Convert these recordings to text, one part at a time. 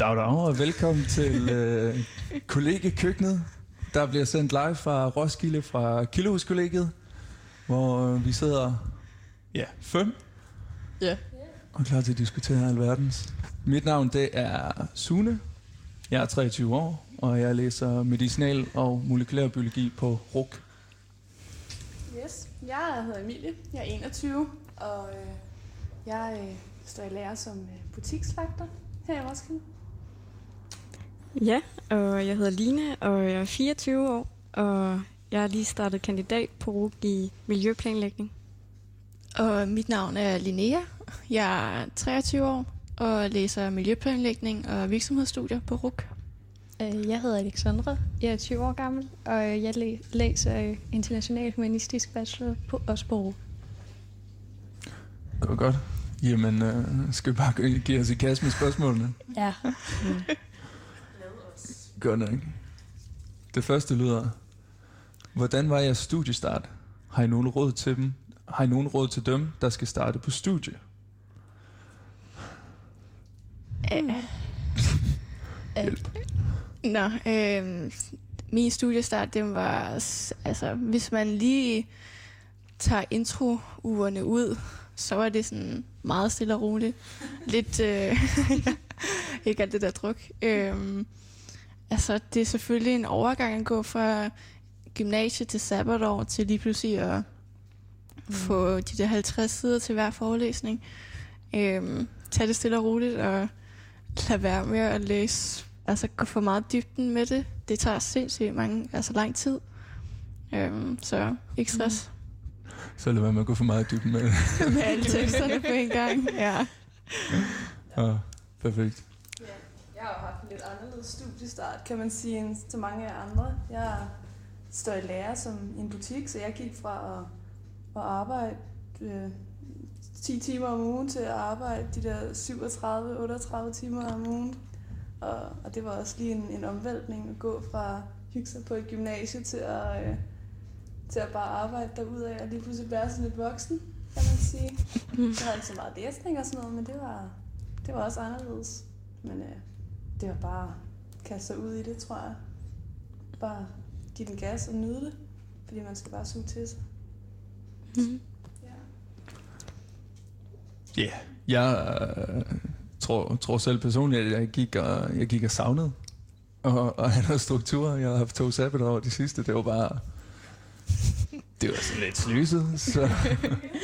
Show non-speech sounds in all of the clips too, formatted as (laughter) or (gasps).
Dag, dag, og velkommen til (laughs) øh, kollegekøkkenet, der bliver sendt live fra Roskilde fra Kildehuskollegiet, hvor øh, vi sidder, ja, fem, Ja. og klar til at diskutere alverdens. Mit navn, det er Sune. Jeg er 23 år, og jeg læser medicinal og molekylærbiologi på RUK. Yes. Jeg hedder Emilie. Jeg er 21, og øh, jeg øh, står i lære som øh, butiksvagter her i Roskilde. Ja, og jeg hedder Line, og jeg er 24 år, og jeg har lige startet kandidat på RUG i miljøplanlægning. Og mit navn er Linnea. Jeg er 23 år og læser miljøplanlægning og virksomhedsstudier på RUK. Øh, Jeg hedder Alexandra, jeg er 20 år gammel, og jeg læ- læser international humanistisk bachelor på også på RUG. Godt, godt. Jamen, øh, skal vi bare give os i kast med spørgsmålene? Ja. (laughs) Godt nok. Det første lyder, hvordan var jeres studiestart? Har I nogen råd til dem? Har I nogen råd til dem, der skal starte på studie? Hjælp. Nå, øh, min studiestart, den var, altså, hvis man lige tager intro-ugerne ud, så var det sådan meget stille og roligt. Lidt, øh, (laughs) ikke alt det der druk. Øh, altså, det er selvfølgelig en overgang at gå fra gymnasiet til sabbatår til lige pludselig at få de der 50 sider til hver forelæsning. Øh, tag det stille og roligt, og lad være med at læse, altså gå for meget dybden med det. Det tager sindssygt mange, altså lang tid. Øhm, så ikke stress Så lad være med at gå for meget dybden med det. mm. (laughs) med alle teksterne på en gang. Ja. Ja, (laughs) perfekt. Jeg har jo haft en lidt anderledes studiestart, kan man sige, end så mange af andre. Jeg står i lære som i en butik, så jeg gik fra at, at arbejde øh, 10 timer om ugen til at arbejde de der 37-38 timer om ugen. Og, og det var også lige en, en omvæltning at gå fra hygge sig på et gymnasie til at, øh, til at bare arbejde derudad og lige pludselig være sådan lidt voksen, kan man sige. Jeg havde ikke så meget læsning og sådan noget, men det var, det var også anderledes. Men øh, det var bare at kaste sig ud i det, tror jeg. Bare give den gas og nyde det, fordi man skal bare suge til sig. Mm. Ja. Ja, yeah. jeg øh, tror, tror selv personligt, at jeg gik og, jeg gik og savnede. Og, og have noget struktur. Jeg har haft to sabbatår de sidste. Det var bare... Det var sådan lidt slyset, så...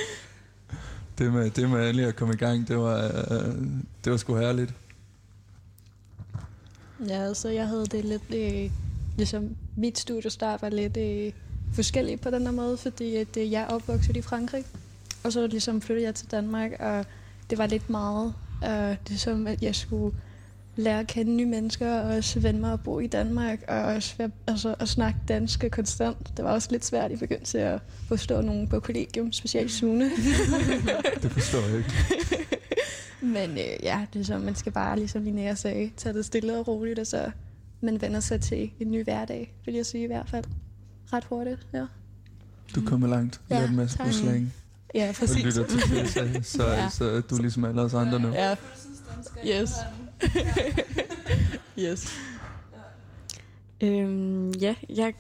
(laughs) det, med, det med endelig at komme i gang, det var, øh, det var sgu herligt. Ja, altså jeg havde det lidt, øh, ligesom mit studiestart var lidt øh, forskelligt på den her måde, fordi at, øh, jeg er opvokset i Frankrig, og så ligesom flyttede jeg til Danmark, og det var lidt meget, øh, ligesom at jeg skulle lære at kende nye mennesker, og også vende mig at bo i Danmark, og også være, altså, at snakke dansk konstant. Det var også lidt svært i begyndelsen at forstå nogen på kollegium, specielt Sune. (laughs) Det forstår jeg ikke. (laughs) Men øh, ja, det er så, man skal bare, ligesom Linnea sagde, tage det stille og roligt, og så man vender sig til en ny hverdag, vil jeg sige i hvert fald. Ret hurtigt, ja. Du kommer langt. Ja, Ja, en masse tak. på slang. Ja, Og præcis. lytter til det, jeg sagde. Så, Ja. ja. så er du ligesom alle os andre nu. Ja, Yes. (laughs) yes. Øhm, ja, jeg,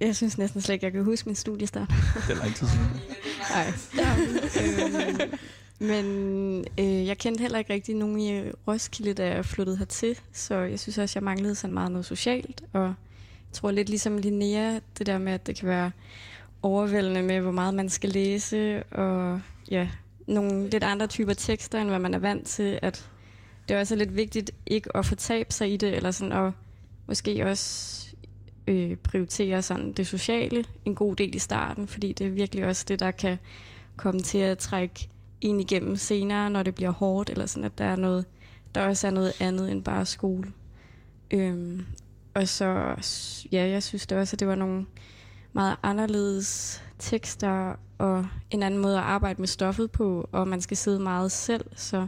jeg synes næsten slet ikke, jeg kan huske min studiestart. Det er lang tid siden. (laughs) Nej. øhm, men øh, jeg kendte heller ikke rigtig nogen i øh, Roskilde, da jeg flyttede hertil, så jeg synes også, jeg manglede sådan meget noget socialt, og jeg tror lidt ligesom Linnea, det der med, at det kan være overvældende med, hvor meget man skal læse, og ja, nogle lidt andre typer tekster, end hvad man er vant til, at det også er lidt vigtigt ikke at fortabe sig i det, eller sådan at måske også øh, prioritere sådan det sociale en god del i starten, fordi det er virkelig også det, der kan komme til at trække en igennem senere, når det bliver hårdt, eller sådan, at der er noget, der også er noget andet end bare skole. Øhm, og så, ja, jeg synes det også, at det var nogle meget anderledes tekster, og en anden måde at arbejde med stoffet på, og man skal sidde meget selv, så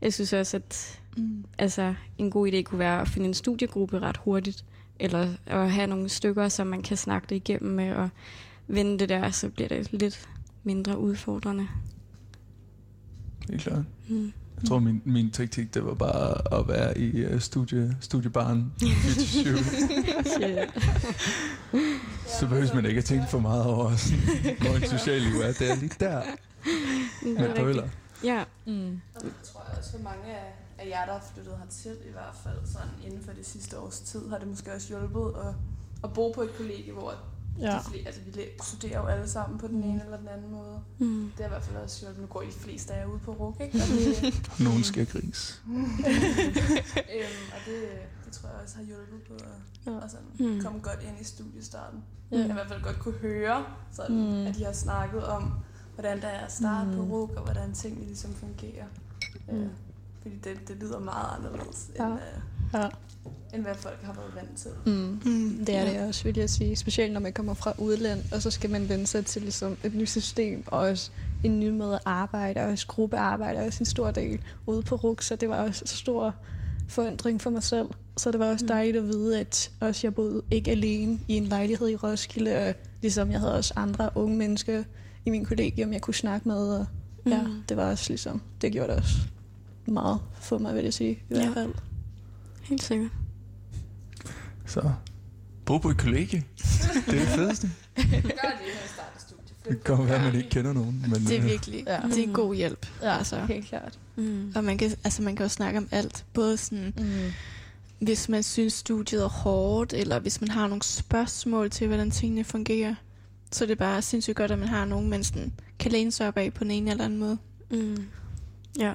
jeg synes også, at Mm. altså, en god idé kunne være at finde en studiegruppe ret hurtigt, eller at have nogle stykker, som man kan snakke det igennem med, og vende det der, så bliver det lidt mindre udfordrende. Helt klart. Mm. Jeg tror, min, min taktik, det var bare at være i uh, studie, studiebaren 24 (laughs) Så behøver man ikke at tænke for meget over, sådan, (laughs) hvor en social liv er. Det er lige der med brøller. Ja. Mm. Og det tror jeg også for mange af, af jer, der har flyttet hertil i hvert fald, sådan inden for det sidste års tid, har det måske også hjulpet at, at bo på et kollegie, hvor Ja. de flere, altså vi studerer jo alle sammen på den ene eller den anden måde. Mm. Det har i hvert fald også hjulpet. Nu går I de fleste af jer ude på RUK, ikke? (laughs) Og det, Nogen skal gris. (laughs) øhm, og det, det tror jeg også har hjulpet på at, Ja. at sådan, Mm. komme godt ind i studiestarten. Ja. Jeg har i hvert fald godt kunne høre, sådan, Mm. at de har snakket om, hvordan der er at starte mm. på. RUK, og hvordan tingene ligesom fungerer. Mm. Øh, fordi det, det lyder meget anderledes, Ja. end, øh, Ja. end hvad folk har været vant til. Mm. Mm. Det er det også, vil jeg sige. Specielt når man kommer fra udland, og så skal man vende sig til ligesom et nyt system, og også en ny måde at arbejde, og også gruppearbejde er også en stor del ude på RUK, så det var også en stor forandring for mig selv. Så det var også Mm. dejligt at vide, at også jeg boede ikke alene i en lejlighed i Roskilde, og ligesom jeg havde også andre unge mennesker i min kollegium, jeg kunne snakke med, og ja, Mm. det var også ligesom, det gjorde det også meget for mig, vil jeg sige, i Ja. hvert fald. Helt sikkert. Så bo på et kollegie. Det er det fedeste. Gør det, når. Det kan være, at man ikke kender nogen. Men, Det er øh, virkelig, Ja. ja. det er en god hjælp. Ja, Altså. helt klart. Mm. Og man kan, altså man kan jo snakke om alt. Både sådan, Mm. hvis man synes, studiet er hårdt, eller hvis man har nogle spørgsmål til, hvordan tingene fungerer. Så det er bare sindssygt godt, at man har nogen, man sådan kan læne sig op af på den ene eller anden måde. Mm. Ja.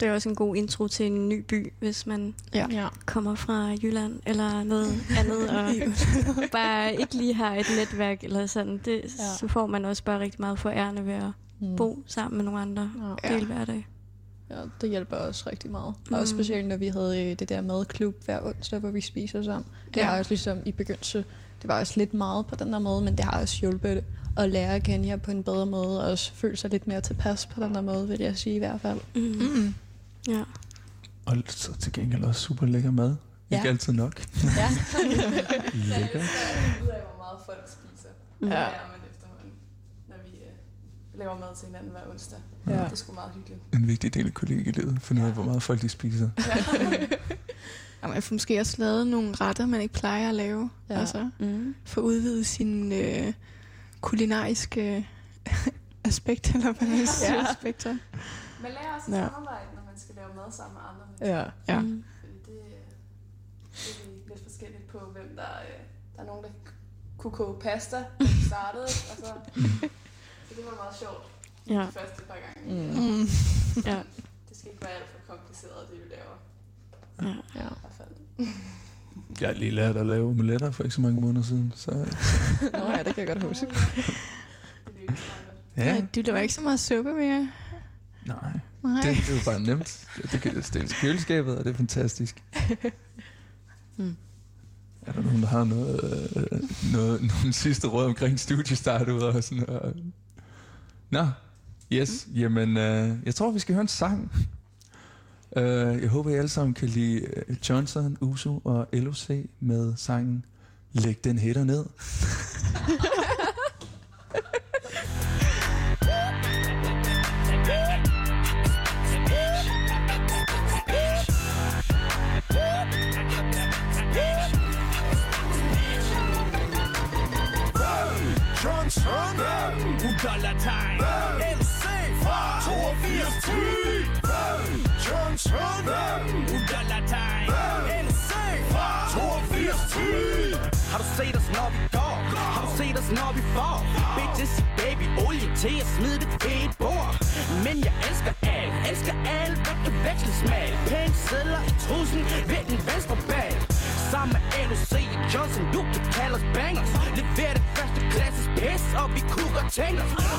Det er også en god intro til en ny by, hvis man Ja. Ja. kommer fra Jylland eller noget (laughs) andet, og (laughs) bare ikke lige har et netværk eller sådan. Det, ja. Så får man også bare rigtig meget forærende ved at Mm. bo sammen med nogle andre Ja. hele hverdag. ja, det hjælper også rigtig meget. Mm. Og Mm. specielt når vi havde øh, det der madklub hver onsdag, hvor vi spiser sammen. Det Ja. har også ligesom i begyndelse, det var også lidt meget på den der måde, men det har også hjulpet at lære at kende jer på en bedre måde, og også føle sig lidt mere tilpas på den der måde, vil jeg sige i hvert fald. Mm. Mm. Ja. Og så til gengæld også super lækker mad. Ja. Ikke altid nok. Ja. (laughs) Lækker. ud af, hvor meget folk spiser. Mm. Det Ja. lærer man efterhånden, når vi øh, laver mad til hinanden hver onsdag. Ja. Det er sgu meget hyggeligt. En vigtig del af kollegielivet. Finde ud af, hvor meget folk de spiser. Og (laughs) man får måske også lavet nogle retter, man ikke plejer at lave. Ja. Ja. Altså, Mm. få udvidet sin øh, kulinariske (laughs) aspekt, eller hvad man siger, Ja. aspekter. Man lærer også at Ja. samarbejde, mad sammen med andre mennesker. Ja. Ja. Mm. Fordi det, det er lidt forskelligt på, hvem der... Øh, der er nogen, der kunne koge pasta, da vi startede. Og så, (laughs) så det var meget sjovt Ja. de første par gange. Mm. Mm. Ja. Det skal ikke være alt for kompliceret, det vi laver. Ja. Ja. I hvert fald. (laughs) Jeg har lige lært at lave omeletter for ikke så mange måneder siden. Så Nå ja, det kan jeg godt huske. (laughs) Er ja, Ja. Du laver ikke så meget suppe mere. nej. Nej. Det, det er jo bare nemt. Det kan stilles i køleskabet, og det er fantastisk. (laughs) Mm. Er der nogen, der har noget, øh, noget, (laughs) nogle sidste råd omkring studiestart ud og sådan noget? Nå, yes. Jamen, øh, jeg tror, vi skal høre en sang. Øh, jeg håber, I alle sammen kan lide øh, Johnson, Uso og LOC med sangen Læg den hætter ned. (laughs) Johnson Udollertegn LC 8210 Johnson Udollertegn LC 8210 Har du set os, når vi går? Har du set os, når vi får? Bitches, baby, olie til at smide det fedt bord. Men jeg elsker alt, elsker alt, hvad kan veksles med. Pænt sædler i trusen ved den venstre bag Sammen med LOC og Johnson, du kan kalde os bangers. Lever det første klasses pis, og vi kunne godt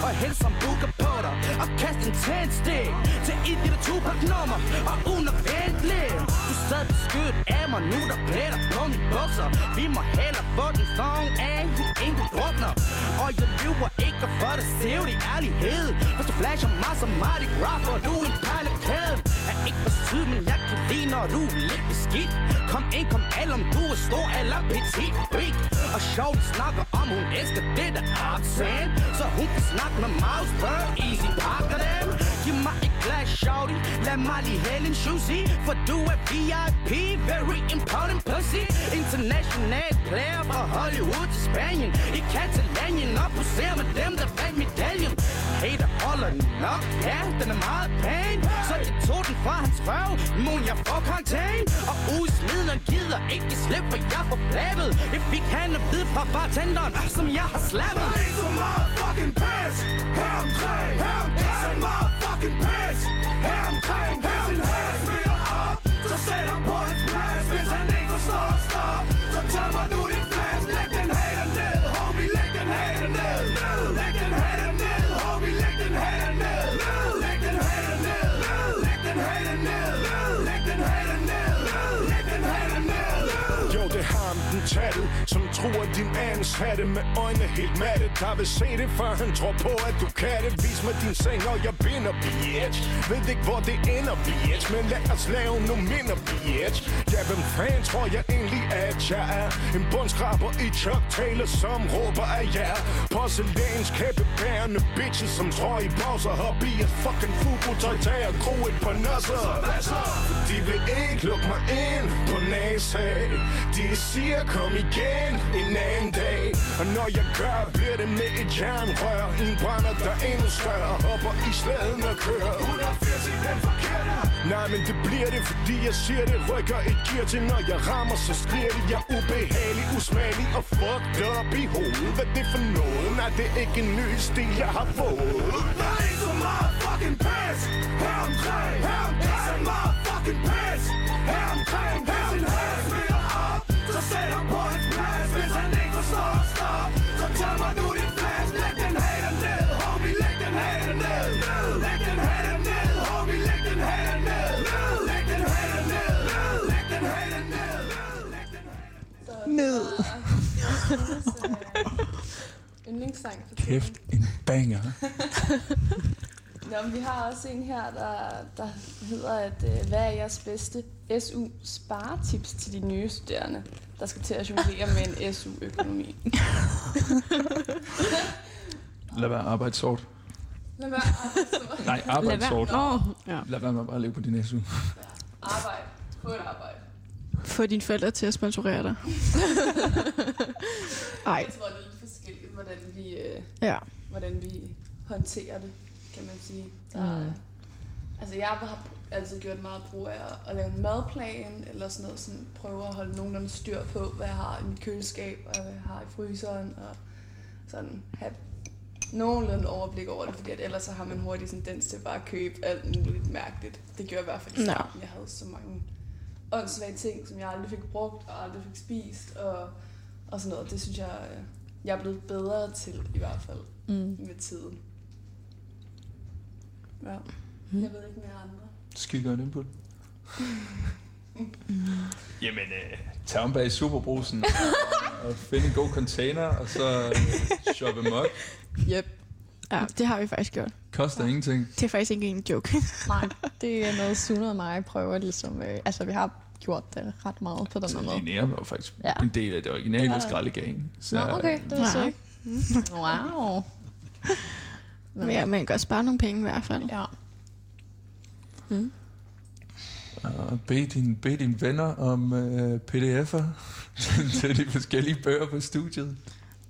Og helst som booker på dig, og kast en tændstik Til et lille Tupac nummer, og unødvendigt Du sad beskyttet af mig, nu der pletter på mine bukser. Vi må hellere få den thong af, inden du drukner. Og jeg lyver ikke for det sævd i ærlighed. Hvis du flasher mig som Mardi Gras, får du en perlekæde Er ikke for syd, men jeg kan lide, når du er lidt beskidt. Kom ind, kom alle, om du er stor eller petit. Big Og sjov, vi snakker om, hun elsker det der accent Så hun kan snakke med mig, spørg easy, pakker dem. Giv mig et glas shawty, Lad mig lige hælde en juicy For du er VIP, very important pussy. International player fra Hollywood til Spanien. I Catalanien og poserer med dem, der vandt medaljen. Hater holder den op ja, den er meget pæn. Så de tog den fra hans røv, Moon, jeg får karantæn Og udsmidende gider ikke slippe, for jeg får flabet Det fik han at vide fra bartenderen, som jeg har slappet. Der er så meget fucking pæs. Her omkring. Her omkring. Så meget fucking pæs. Her omkring. Her omkring tror, at din ansatte Med øjne helt matte. Der vil se det, før han tror på, at du kan det. Vis mig din seng, og jeg binder, bitch Ved ikke, hvor det ender, bitch Men lad os lave nu minder, bitch Ja, hvem fanden tror jeg egentlig, at jeg er? En bundskraber i Chuck Taylor, som råber af jer. Porcelæns kæppebærende bitches Som tror i pauser hobby er fucking fubu-tøj Tag og gro et par nosser. De vil ikke lukke mig ind på NASA. De siger kom igen en anden dag. Og når jeg gør, bliver det med et jernrør. En brænder der er endnu større. Hopper i slæden og kører. 180 i den forkerte. Nej, men det bliver det, fordi jeg siger det. Rykker et gear til, når jeg rammer Så skriger det, jeg er ubehagelig, usmagelig Og fucked up i hovedet. Hvad det for noget? Nej, det er ikke en ny stil, jeg har fået. Der er ikke så meget fucking pis Her omkring. Her omkring. Så meget fucking pis Her omkring. Her sin Ned. Yndlingssang for tiden. Kæft, en banger. (laughs) Nå, men vi har også en her, der, der hedder, at øh, hvad er jeres bedste SU-sparetips til de nye studerende, der skal til at jonglere med en (laughs) SU-økonomi? (laughs) Lad være arbejde sort. Lad være arbejde. Nej, arbejde sort. Nå, ja. Lad være med at bare leve på din SU. arbejde. Få et arbejde. Få dine forældre til at sponsorere dig. (laughs) Ej, Jeg tror, det er lidt forskelligt, hvordan vi, øh, ja. hvordan vi håndterer det, kan man sige. Der, mm. Altså, jeg har altid gjort meget brug af at, at lave en madplan, eller sådan noget, sådan prøve at holde nogenlunde styr på, hvad jeg har i mit køleskab, og hvad jeg har i fryseren, og sådan have nogenlunde overblik over det, fordi at ellers så har man hurtigt sådan tendens til bare at købe alt muligt mærkeligt. Det gjorde jeg i hvert fald i starten. Jeg havde så mange åndssvage ting, som jeg aldrig fik brugt og aldrig fik spist, og, og sådan noget. Det synes jeg, jeg er blevet bedre til i hvert fald Mm. med tiden. Ja. Mm. Jeg ved ikke mere andre. Skide godt input. (laughs) Jamen, øh, tag om bag superbrusen (laughs) og find en god container, og så øh, shoppe mok. Yep. Ja, det har vi faktisk gjort. Koster ingenting. Det er faktisk ikke en joke. (laughs) Nej, det er noget Sune og mig prøver ligesom... Øh, altså, vi har gjort det ret meget på den Så måde. Linnea var faktisk Ja. en del af det originale Ja. skraldegang. Så, Nå, okay, det var så Ja. ikke. Wow. (laughs) Men ja, man kan godt spare nogle penge i hvert fald. Ja. Og bed dine, bed dine venner om øh, pdf'er (laughs) til de forskellige bøger på studiet.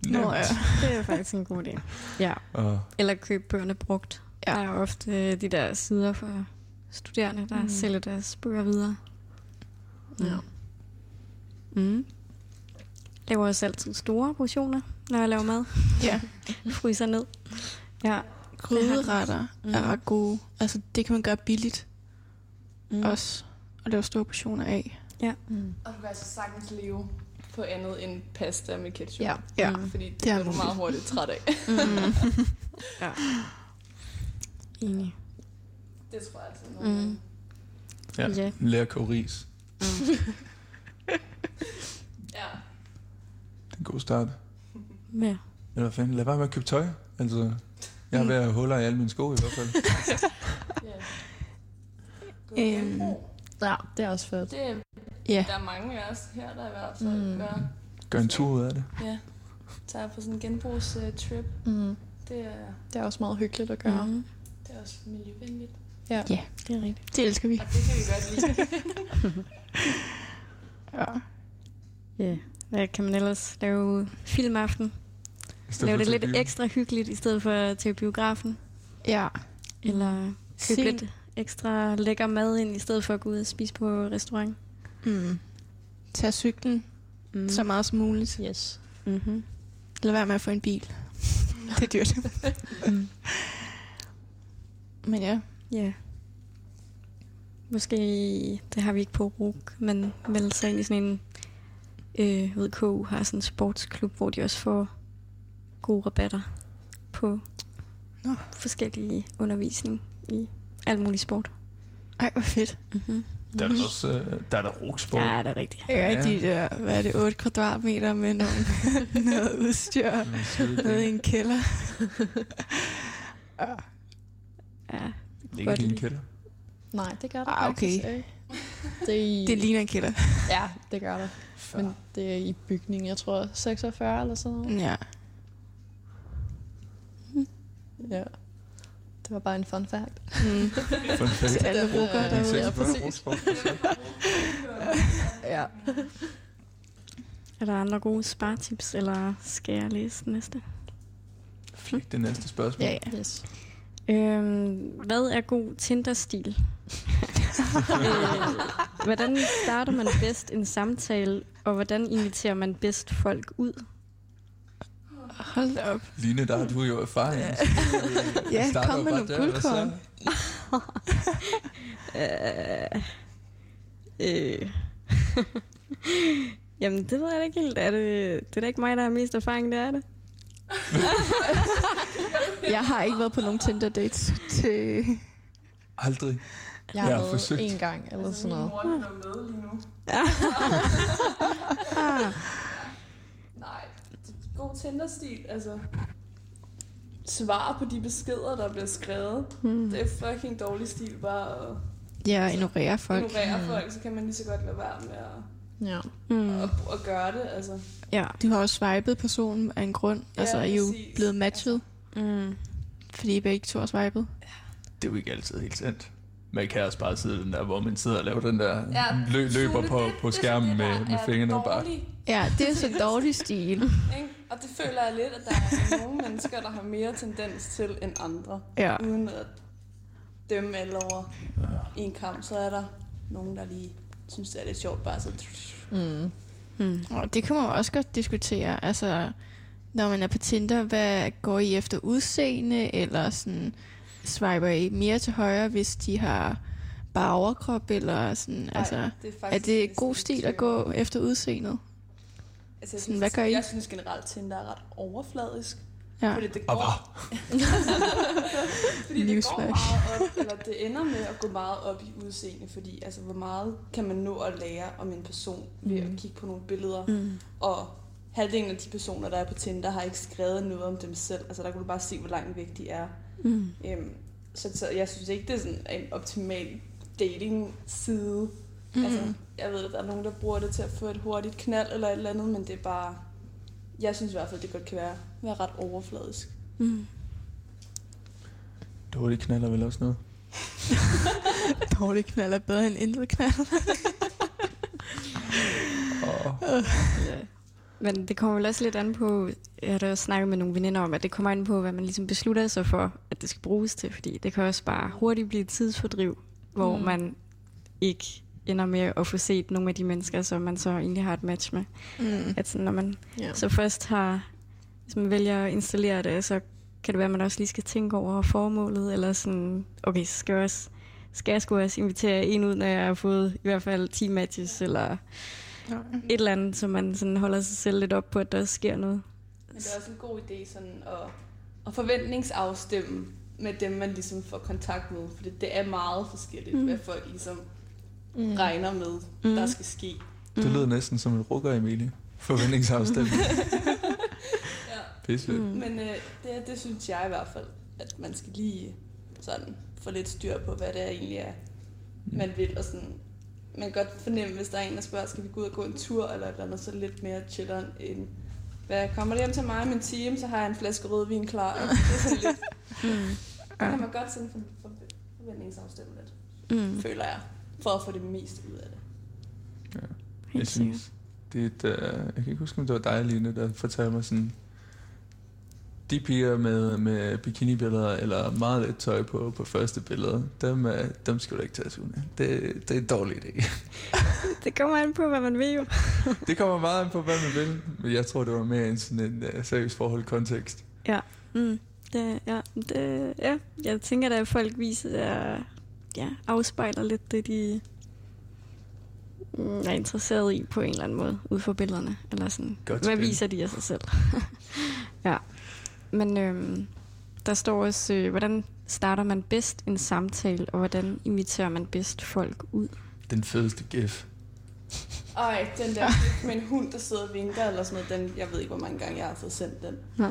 Nå ja. (laughs) Det er faktisk en god idé. Ja. Og Eller købe bøgerne brugt. Ja. Ja. Der er ofte øh, de der sider for studerende, der Mm. mm. sælger deres bøger videre. Ja. Mm. Laver også altid store portioner, når jeg laver mad. (laughs) ja. Fryser ned. Ja. Gryderetter Mm. er ret gode. Altså, det kan man gøre billigt Mm. også. Og lave store portioner af. Mm. Og du kan altså sagtens leve på andet end pasta med ketchup. Ja. Ja. Mm. Fordi det, Det er du meget hurtigt træt af. Mm. (laughs) ja. Enig. Det tror jeg altid. Nogen Mm. ja, Ja. lær at koge ris. Mm. (laughs) Ja. Det er en god start. Ja. Eller hvad fanden, lad være med at købe tøj. Altså, jeg at have huller i alle mine sko i hvert fald. (laughs) ja. Øhm, ja, det er også fedt. Det Ja. der er mange af os her, der i hvert fald Mm. gør. Gør en tur ud af det. Ja. Tager på sådan en genbrugstrip. Mm. Det er, Det er også meget hyggeligt at gøre. Mm. det er også miljøvenligt. Ja, Ja. det er rigtigt. Det elsker vi. Og det kan vi godt lide. (laughs) Ja. Ja. Hvad kan man ellers lave filmaften? Lave det til lidt byen. ekstra hyggeligt, i stedet for at tage i biografen? ja. Eller købe lidt ekstra lækker mad ind, i stedet for at gå ud og spise på restaurant? Mm. Tag cyklen Mm. så meget som muligt. Yes. Mm-hmm. Lad være med at få en bil. (laughs) det er dyrt. (laughs) Mm. Men ja. Ja. Måske, det har vi ikke på RUG, men sig ind i sådan en, øh, ved KU har sådan en sportsklub, hvor de også får gode rabatter på Nå. forskellige undervisning i alt muligt sport. Ej, hvor fedt. Mm-hmm. Der er der også øh, der er der. Ja, det er rigtigt. Ja, Ja. de der, hvad er det, 8 kvadratmeter med nogle, (laughs) (laughs) noget udstyr. Nede i en kælder. Ja. Ligger Godt i en kælder. Nej, det gør der Ah, okay. faktisk. Det, er i, (laughs) Det ligner en kælder. Ja, det gør der. Men det er i bygningen, jeg tror 46 eller sådan noget. Ja. Ja. Det var bare en fun fact. Mm. (laughs) Fun fact. Til alle rukker Ja, derude. ja, præcis. Ja. Er der andre gode spartips, eller skal jeg læse den næste? Fik det næste spørgsmål. Ja, ja. Yes. Øhm, hvad er god Tinder-stil? (laughs) øh, hvordan starter man bedst en samtale, og hvordan inviterer man bedst folk ud? Hold da op. Line, der har du jo erfaring. Ja. Ja, kom med nogle guldkorn. (laughs) Øh, øh. Jamen, det ved jeg ikke helt. Er det, det er da ikke mig, der har mest erfaring, det er det. (laughs) Jeg har ikke været på nogen Tinder dates til... Aldrig. Jeg har Jeg har været forsøgt. en gang eller Altså, sådan min noget. mor er med lige nu. Ah, Nej, (laughs) god Tinder-stil, altså. Svar på de beskeder, der bliver skrevet. hmm. Det er fucking dårlig stil bare at Jeg ignorerer folk. ignorere Mm. folk, så kan man lige så godt lade være med at, Ja. Mm. at, at gøre det, altså. Ja. Du har også swipet personen af en grund. Ja, altså, I er jo præcis. blevet matchet, Mm. fordi I begge to har swipet. Det er jo ikke altid helt sandt. Man kan også bare sidde den der, hvor man sidder og laver den der Ja, lø, løber på, det- på det skærmen sådan det, med, med fingrene og bare... dårlig, Ja, det er så dårlig stil. Ikke? Og det føler jeg lidt, at der er nogle mennesker, der har mere tendens til end andre. Ja. Uden at dømme alle over en kamp, så er der nogen, der lige synes, det er lidt sjovt bare så... Mm. Mm. Og det kan man også godt diskutere. Altså, når man er på Tinder, hvad går I efter udseende, eller sådan, swiper I mere til højre, hvis de har bare overkrop, eller sådan, altså, det er, er det god stil at gå efter udseendet? Altså, jeg Sådan, synes, hvad gør I? Jeg synes generelt, Tinder er ret overfladisk. Ja. Fordi det Og går, (laughs) fordi det går Newsflash. meget op, eller det ender med at gå meget op i udseende, fordi altså, hvor meget kan man nå at lære om en person ved at Mm. kigge på nogle billeder, Mm. og halvdelen af de personer, der er på Tinder, har ikke skrevet noget om dem selv. Altså der kan du bare se, hvor langt væk de er. Mm. Øhm, så, så jeg synes ikke, det er sådan en optimal dating-side. Mm. Altså, jeg ved, at der er nogen, der bruger det til at få et hurtigt knald eller et eller andet, men det er bare... Jeg synes i hvert fald, det godt kan være, være ret overfladisk. Mm. Dårlige knaller vel også noget. (laughs) Dårlig knald er bedre end intet knald. Og (laughs) Ja. Men det kommer vel også lidt an på, jeg har da også snakket med nogle veninder om, at det kommer an på, hvad man ligesom beslutter sig for, at det skal bruges til. Fordi det kan også bare hurtigt blive et tidsfordriv, hvor Mm. man ikke ender med at få set nogle af de mennesker, som man så egentlig har et match med. Mm. At sådan, når man Ja. så først har, hvis man vælger at installere det, så kan det være, at man også lige skal tænke over formålet, eller sådan, okay, så skal jeg også skal jeg sgu også invitere en ud, når jeg har fået i hvert fald 10 matches, eller Ja. et eller andet, så man sådan holder sig selv lidt op på, at der sker noget. Men det er også en god idé sådan at, at forventningsafstemme med dem, man ligesom får kontakt med. For det er meget forskelligt, mm. Mm. hvad folk ligesom Mm. regner med, Mm. der skal ske. det lyder næsten som en rukker, Emilie. Forventningsafstemning. (laughs) Ja. Pisse. Mm. Men øh, det, det synes jeg i hvert fald, at man skal lige sådan få lidt styr på, hvad det er egentlig er, man vil. Og sådan, man kan godt fornemme, hvis der er en, der spørger, skal vi gå ud og gå en tur eller et eller andet, så lidt mere chilleren end hvad kommer det hjem til mig og min team, så har jeg en flaske rødvin klar. (laughs) Det er sådan lidt, Mm. så kan man godt sådan for, for, forventningsafstemme lidt, Mm. føler jeg, for at få det meste ud af det. Jeg Helt sikkert. synes, det er et, uh, jeg kan ikke huske, om det var dig, Line, der fortalte mig sådan, de piger med, med bikinibilleder eller meget lidt tøj på, på første billede, dem, uh, dem skal du ikke tage ud det, det er en dårlig idé. (laughs) Det kommer an på, hvad man vil jo. (laughs) Det kommer meget an på, hvad man vil, men jeg tror, det var mere en sådan en uh, seriøs forhold kontekst. Mm. Det, ja, det, ja, jeg tænker, at folk viser, ja, afspejler lidt det, de mm, er interesseret i på en eller anden måde, ud fra billederne. Eller sådan. Godt Hvad viser de af sig selv? (laughs) ja. Men øhm, der står også, øh, hvordan starter man bedst en samtale, og hvordan inviterer man bedst folk ud? Den fedeste gif. Ej, den der med en hund, der sidder og vinker eller sådan noget, den, jeg ved ikke, hvor mange gange jeg har fået sendt den. (laughs)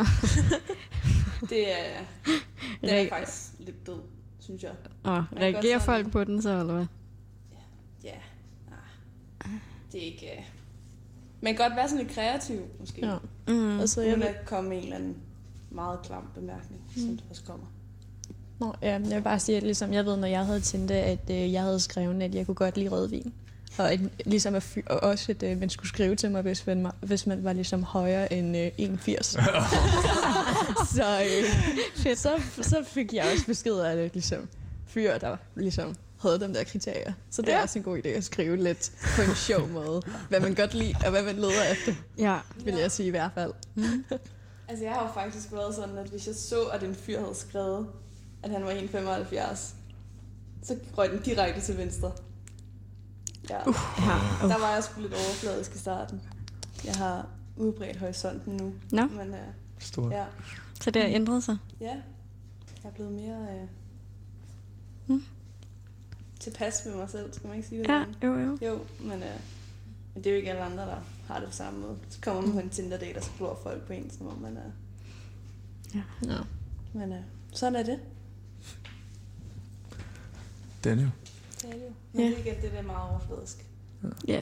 Det er, den er Re- faktisk lidt død, synes jeg. og godt reagerer folk på den så, eller hvad? Ja, nej, det er ikke... Uh... Man kan godt være sådan lidt kreativ, måske. Ja. Mm. Altså, jeg Uden vil, komme en eller anden meget klam bemærkning, mm. som der også kommer. Nå, ja, jeg vil bare sige, at ligesom, jeg ved, når jeg havde Tinder, at øh, jeg havde skrevet, at jeg kunne godt lide rødvin. Og at, ligesom at fy- og også, at øh, man skulle skrive til mig, hvis man, var- hvis man var ligesom højere end øh, 81. (laughs) så, øh, så, så fik jeg også besked af det, ligesom fyr, der ligesom havde dem der kriterier. Så det er Ja. også en god idé at skrive lidt på en sjov måde, hvad man godt lide, og hvad man leder efter, Ja. vil jeg sige i hvert fald. Altså, jeg har jo faktisk været sådan, at hvis jeg så, at en fyr havde skrevet, at han var 1,75, så røg den direkte til venstre. Ja. Uh. ja. Der var jeg sgu lidt overfladisk i starten. Jeg har udbredt horisonten nu. Nå, Men uh, Stort. ja, så det har ændret sig. ja, jeg er blevet mere uh, Mm. tilpas med mig selv, skal man ikke sige det? Ja, sådan? jo, jo. Jo, men, uh, men det er jo ikke alle andre, der har det på samme måde. Så kommer man på en Tinder-date, og så glor folk på en, som om man er... Ja. Men uh, sådan er det. Den jo. Det er det jo. Men Ja. det er ikke, at det er meget overfladisk. Ja.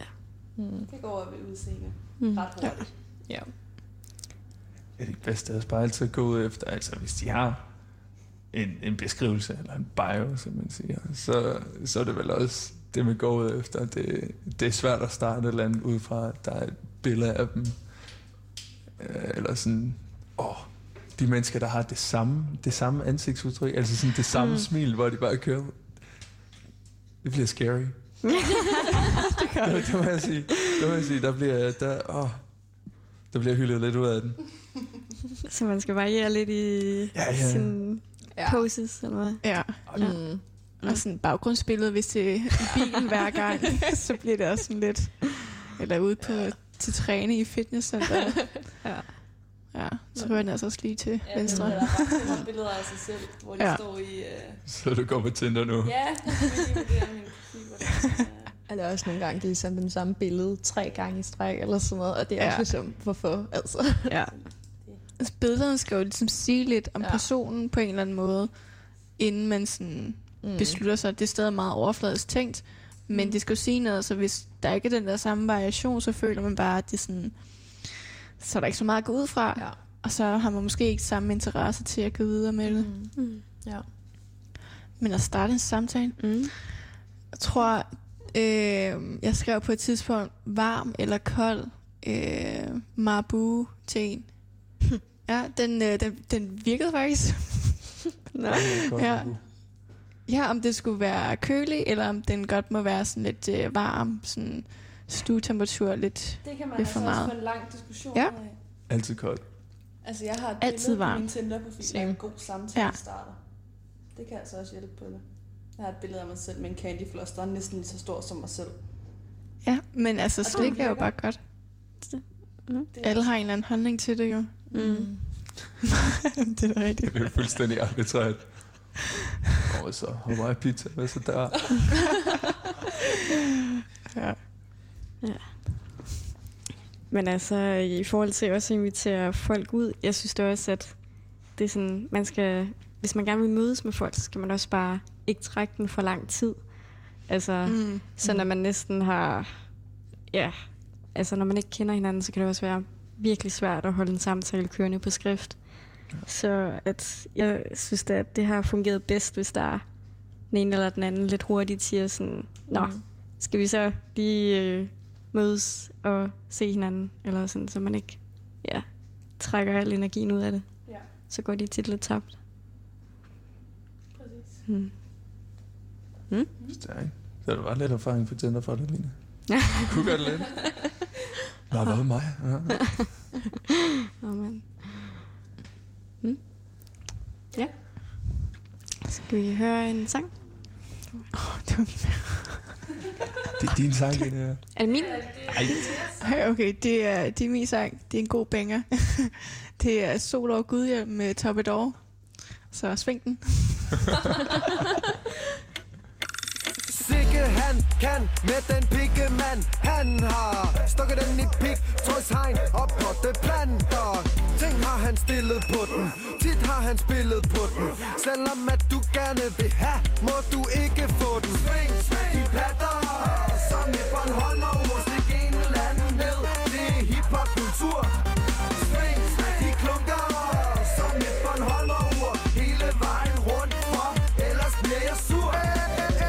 Mm. Det går over ved udseende Mm. ret hurtigt. ja. Ja, det bedste er også bare altid at gå ud efter, altså hvis de har en, en beskrivelse eller en bio, som man siger, så, så er det vel også det, man går ud efter. Det, det er svært at starte et eller andet ud fra, at der er et billede af dem, øh, eller sådan, åh, de mennesker, der har det samme, det samme ansigtsudtryk, altså sådan det samme Mm. smil, hvor de bare kører. Det bliver scary. (laughs) det, det, må jeg sige. Det må jeg sige. Der bliver, der, åh, der bliver hyldet lidt ud af den. Så man skal variere lidt i Ja, ja. sin Ja. poses, eller hvad? Ja. Mm. Og sådan baggrundsbillede, hvis det er i bilen hver gang, (laughs) så bliver det også sådan lidt... Eller ude på, til træne i fitnesscenter. (laughs) Ja. Ja, så rører den altså også lige til Ja, venstre. Der er billeder af sig selv, hvor de Ja. ja. står i... Uh... Så du går på Tinder nu. Ja, Eller (laughs) også nogle gange, det er ligesom den samme billede tre gange i streg eller sådan noget, og det er Ja. også ligesom, hvorfor, altså. Ja. Altså, billederne skal jo ligesom sige lidt om Ja. ja. personen på en eller anden måde, inden man sådan mm. beslutter sig. Det er stadig meget overfladisk tænkt, men Mm. det skal jo sige noget, så hvis der ikke er den der samme variation, så føler man bare, at det er sådan, så er der ikke så meget at gå ud fra, Ja. og så har man måske ikke samme interesse til at gå videre med det. Mm. Mm. Ja. Men at starte en samtale, Mm. jeg tror, øh, jeg skrev på et tidspunkt, varm eller kold øh, Marabu til en. ja, den, øh, den, den virkede faktisk. (laughs) Nå. Ja. Ja, om det skulle være kølig, eller om den godt må være sådan lidt øh, varm, sådan stuetemperatur lidt. Det kan man er altså for også meget. få en lang diskussion Ja. af. Altid koldt. Altså, jeg har et Altid billede på varmt. min Tinder-profil, er Same. en god samtale Ja. starter. Det kan altså også hjælpe på det. Jeg har et billede af mig selv med en candyfloss, der er næsten lige så stor som mig selv. Ja, men altså Og det slik er jo virker. bare godt. Det er Alle har en eller anden holdning til det jo. Mm. (laughs) det er rigtigt. Det er fuldstændig arbitrært. Og så Hawaii pizza, hvad så der? (laughs) Ja. Men altså, i forhold til også at invitere folk ud, jeg synes da også, at det er sådan, man skal, hvis man gerne vil mødes med folk, så skal man også bare ikke trække den for lang tid. Altså, mm. Mm. så når man næsten har, ja, altså når man ikke kender hinanden, så kan det også være virkelig svært at holde en samtale kørende på skrift. Så at jeg synes da, at det har fungeret bedst, hvis der er den ene eller den anden lidt hurtigt siger sådan, Nå, Mm. skal vi så lige øh, mødes og se hinanden? Eller sådan, så man ikke ja, trækker al energien ud af det. Ja. Så går de tit lidt tabt. Præcis. Hmm. Stærkt. Så det var lidt erfaring på Tinder for dig, Line. Ja. Du kunne godt lidt. (laughs) Nå, hvad med mig? Ja. Oh, man. Ja. Skal vi høre en sang? Det var (laughs) Det er din sang, Line. Ja. Er det min? Ej, Okay, det er, det er min sang. Det er en god banger. (laughs) det er Sol over Gudhjem med Top It All. Så sving den. (laughs) Sikke han kan med den pikke mand Han har stukket den i pik Trøshegn og potteplanter Ting har han stillet på den. Tit har han spillet på den. Selvom at du gerne vil have Må du ikke få den. Sving, sving, de platter Som i Bornholm og ur Stik en anden ned. Det er hiphop-kultur. Sving, sving, de klunker Som i Bornholm og ur Hele vejen rundt for. Ellers bliver jeg sur.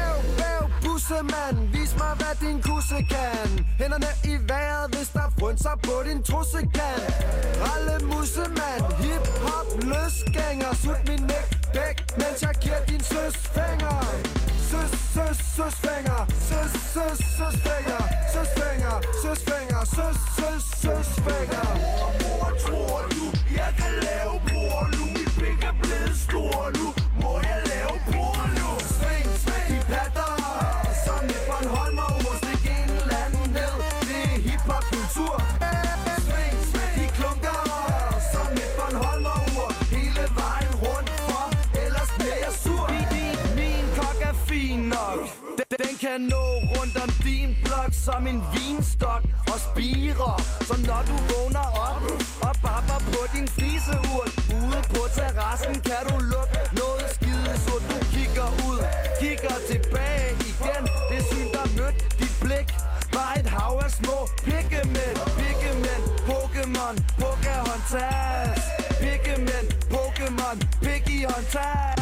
Æv, æv, bussemand Vis mig hvad din kusse kan. Hænderne i vejret Hvis der frynser på din trussekant Ralle musemand, Hip hop løsgænger. Sut min næk dæk Mens jeg giver din søs fænger Søs, søs, søs fænger Søs, søs, søs fænger Søs fænger, søs fænger Søs, søs, søs fænger Mor, tror du Jeg kan lave kan nå rundt om din blok Som en vinstok og spirer Så når du vågner op Og babber på din fliseurt Ude på terrassen kan du lukke noget skide Så du kigger ud, kigger tilbage igen. Det syn der mødt dit blik Var et hav af små pikkemænd Pikkemænd, Pokémon, Pocahontas Pikkemænd, Pokémon, Piggy-Hontas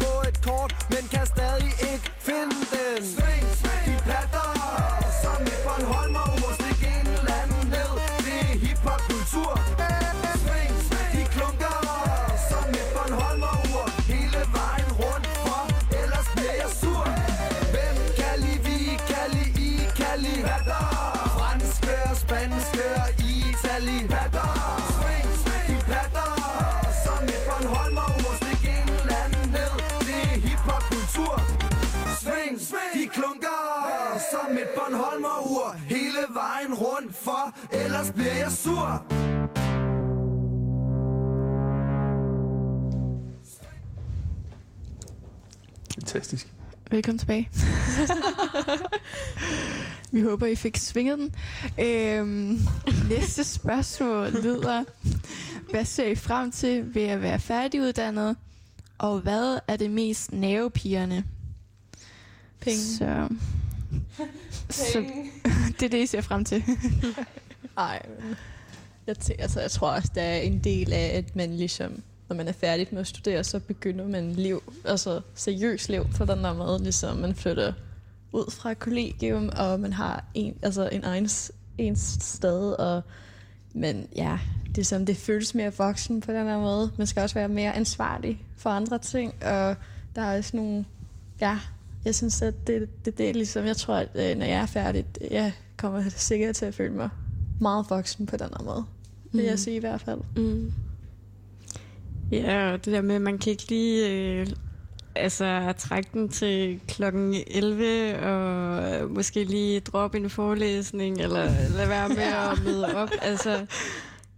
Den Bornholm og ur Hele vejen rundt for Ellers bliver jeg sur Fantastisk. Velkommen tilbage. Vi håber, I fik svinget den. Øhm, næste spørgsmål lyder, hvad ser I frem til ved at være færdiguddannet? Og hvad er det mest nervepirrende? Penge. Så, så (laughs) det er det, I ser frem til. (laughs) Ej, men jeg, tæ- altså, jeg tror også, der er en del af, at man ligesom, når man er færdig med at studere, så begynder man liv, altså seriøst liv på den der måde, ligesom man flytter ud fra kollegium, og man har en, altså en egen s- ens sted, og men ja, det, er som, det føles mere voksen på den her måde. Man skal også være mere ansvarlig for andre ting, og der er også nogle, ja, jeg synes, at det, det, det er ligesom, jeg tror, at øh, når jeg er færdig, jeg kommer sikkert til at føle mig meget voksen på den her måde. Vil jeg Mm. sige i hvert fald. Mm. Ja, og det der med, at man kan ikke lige øh, altså trække den til klokken 11 og måske lige droppe en forelæsning eller lade være med at (laughs) møde op. Altså,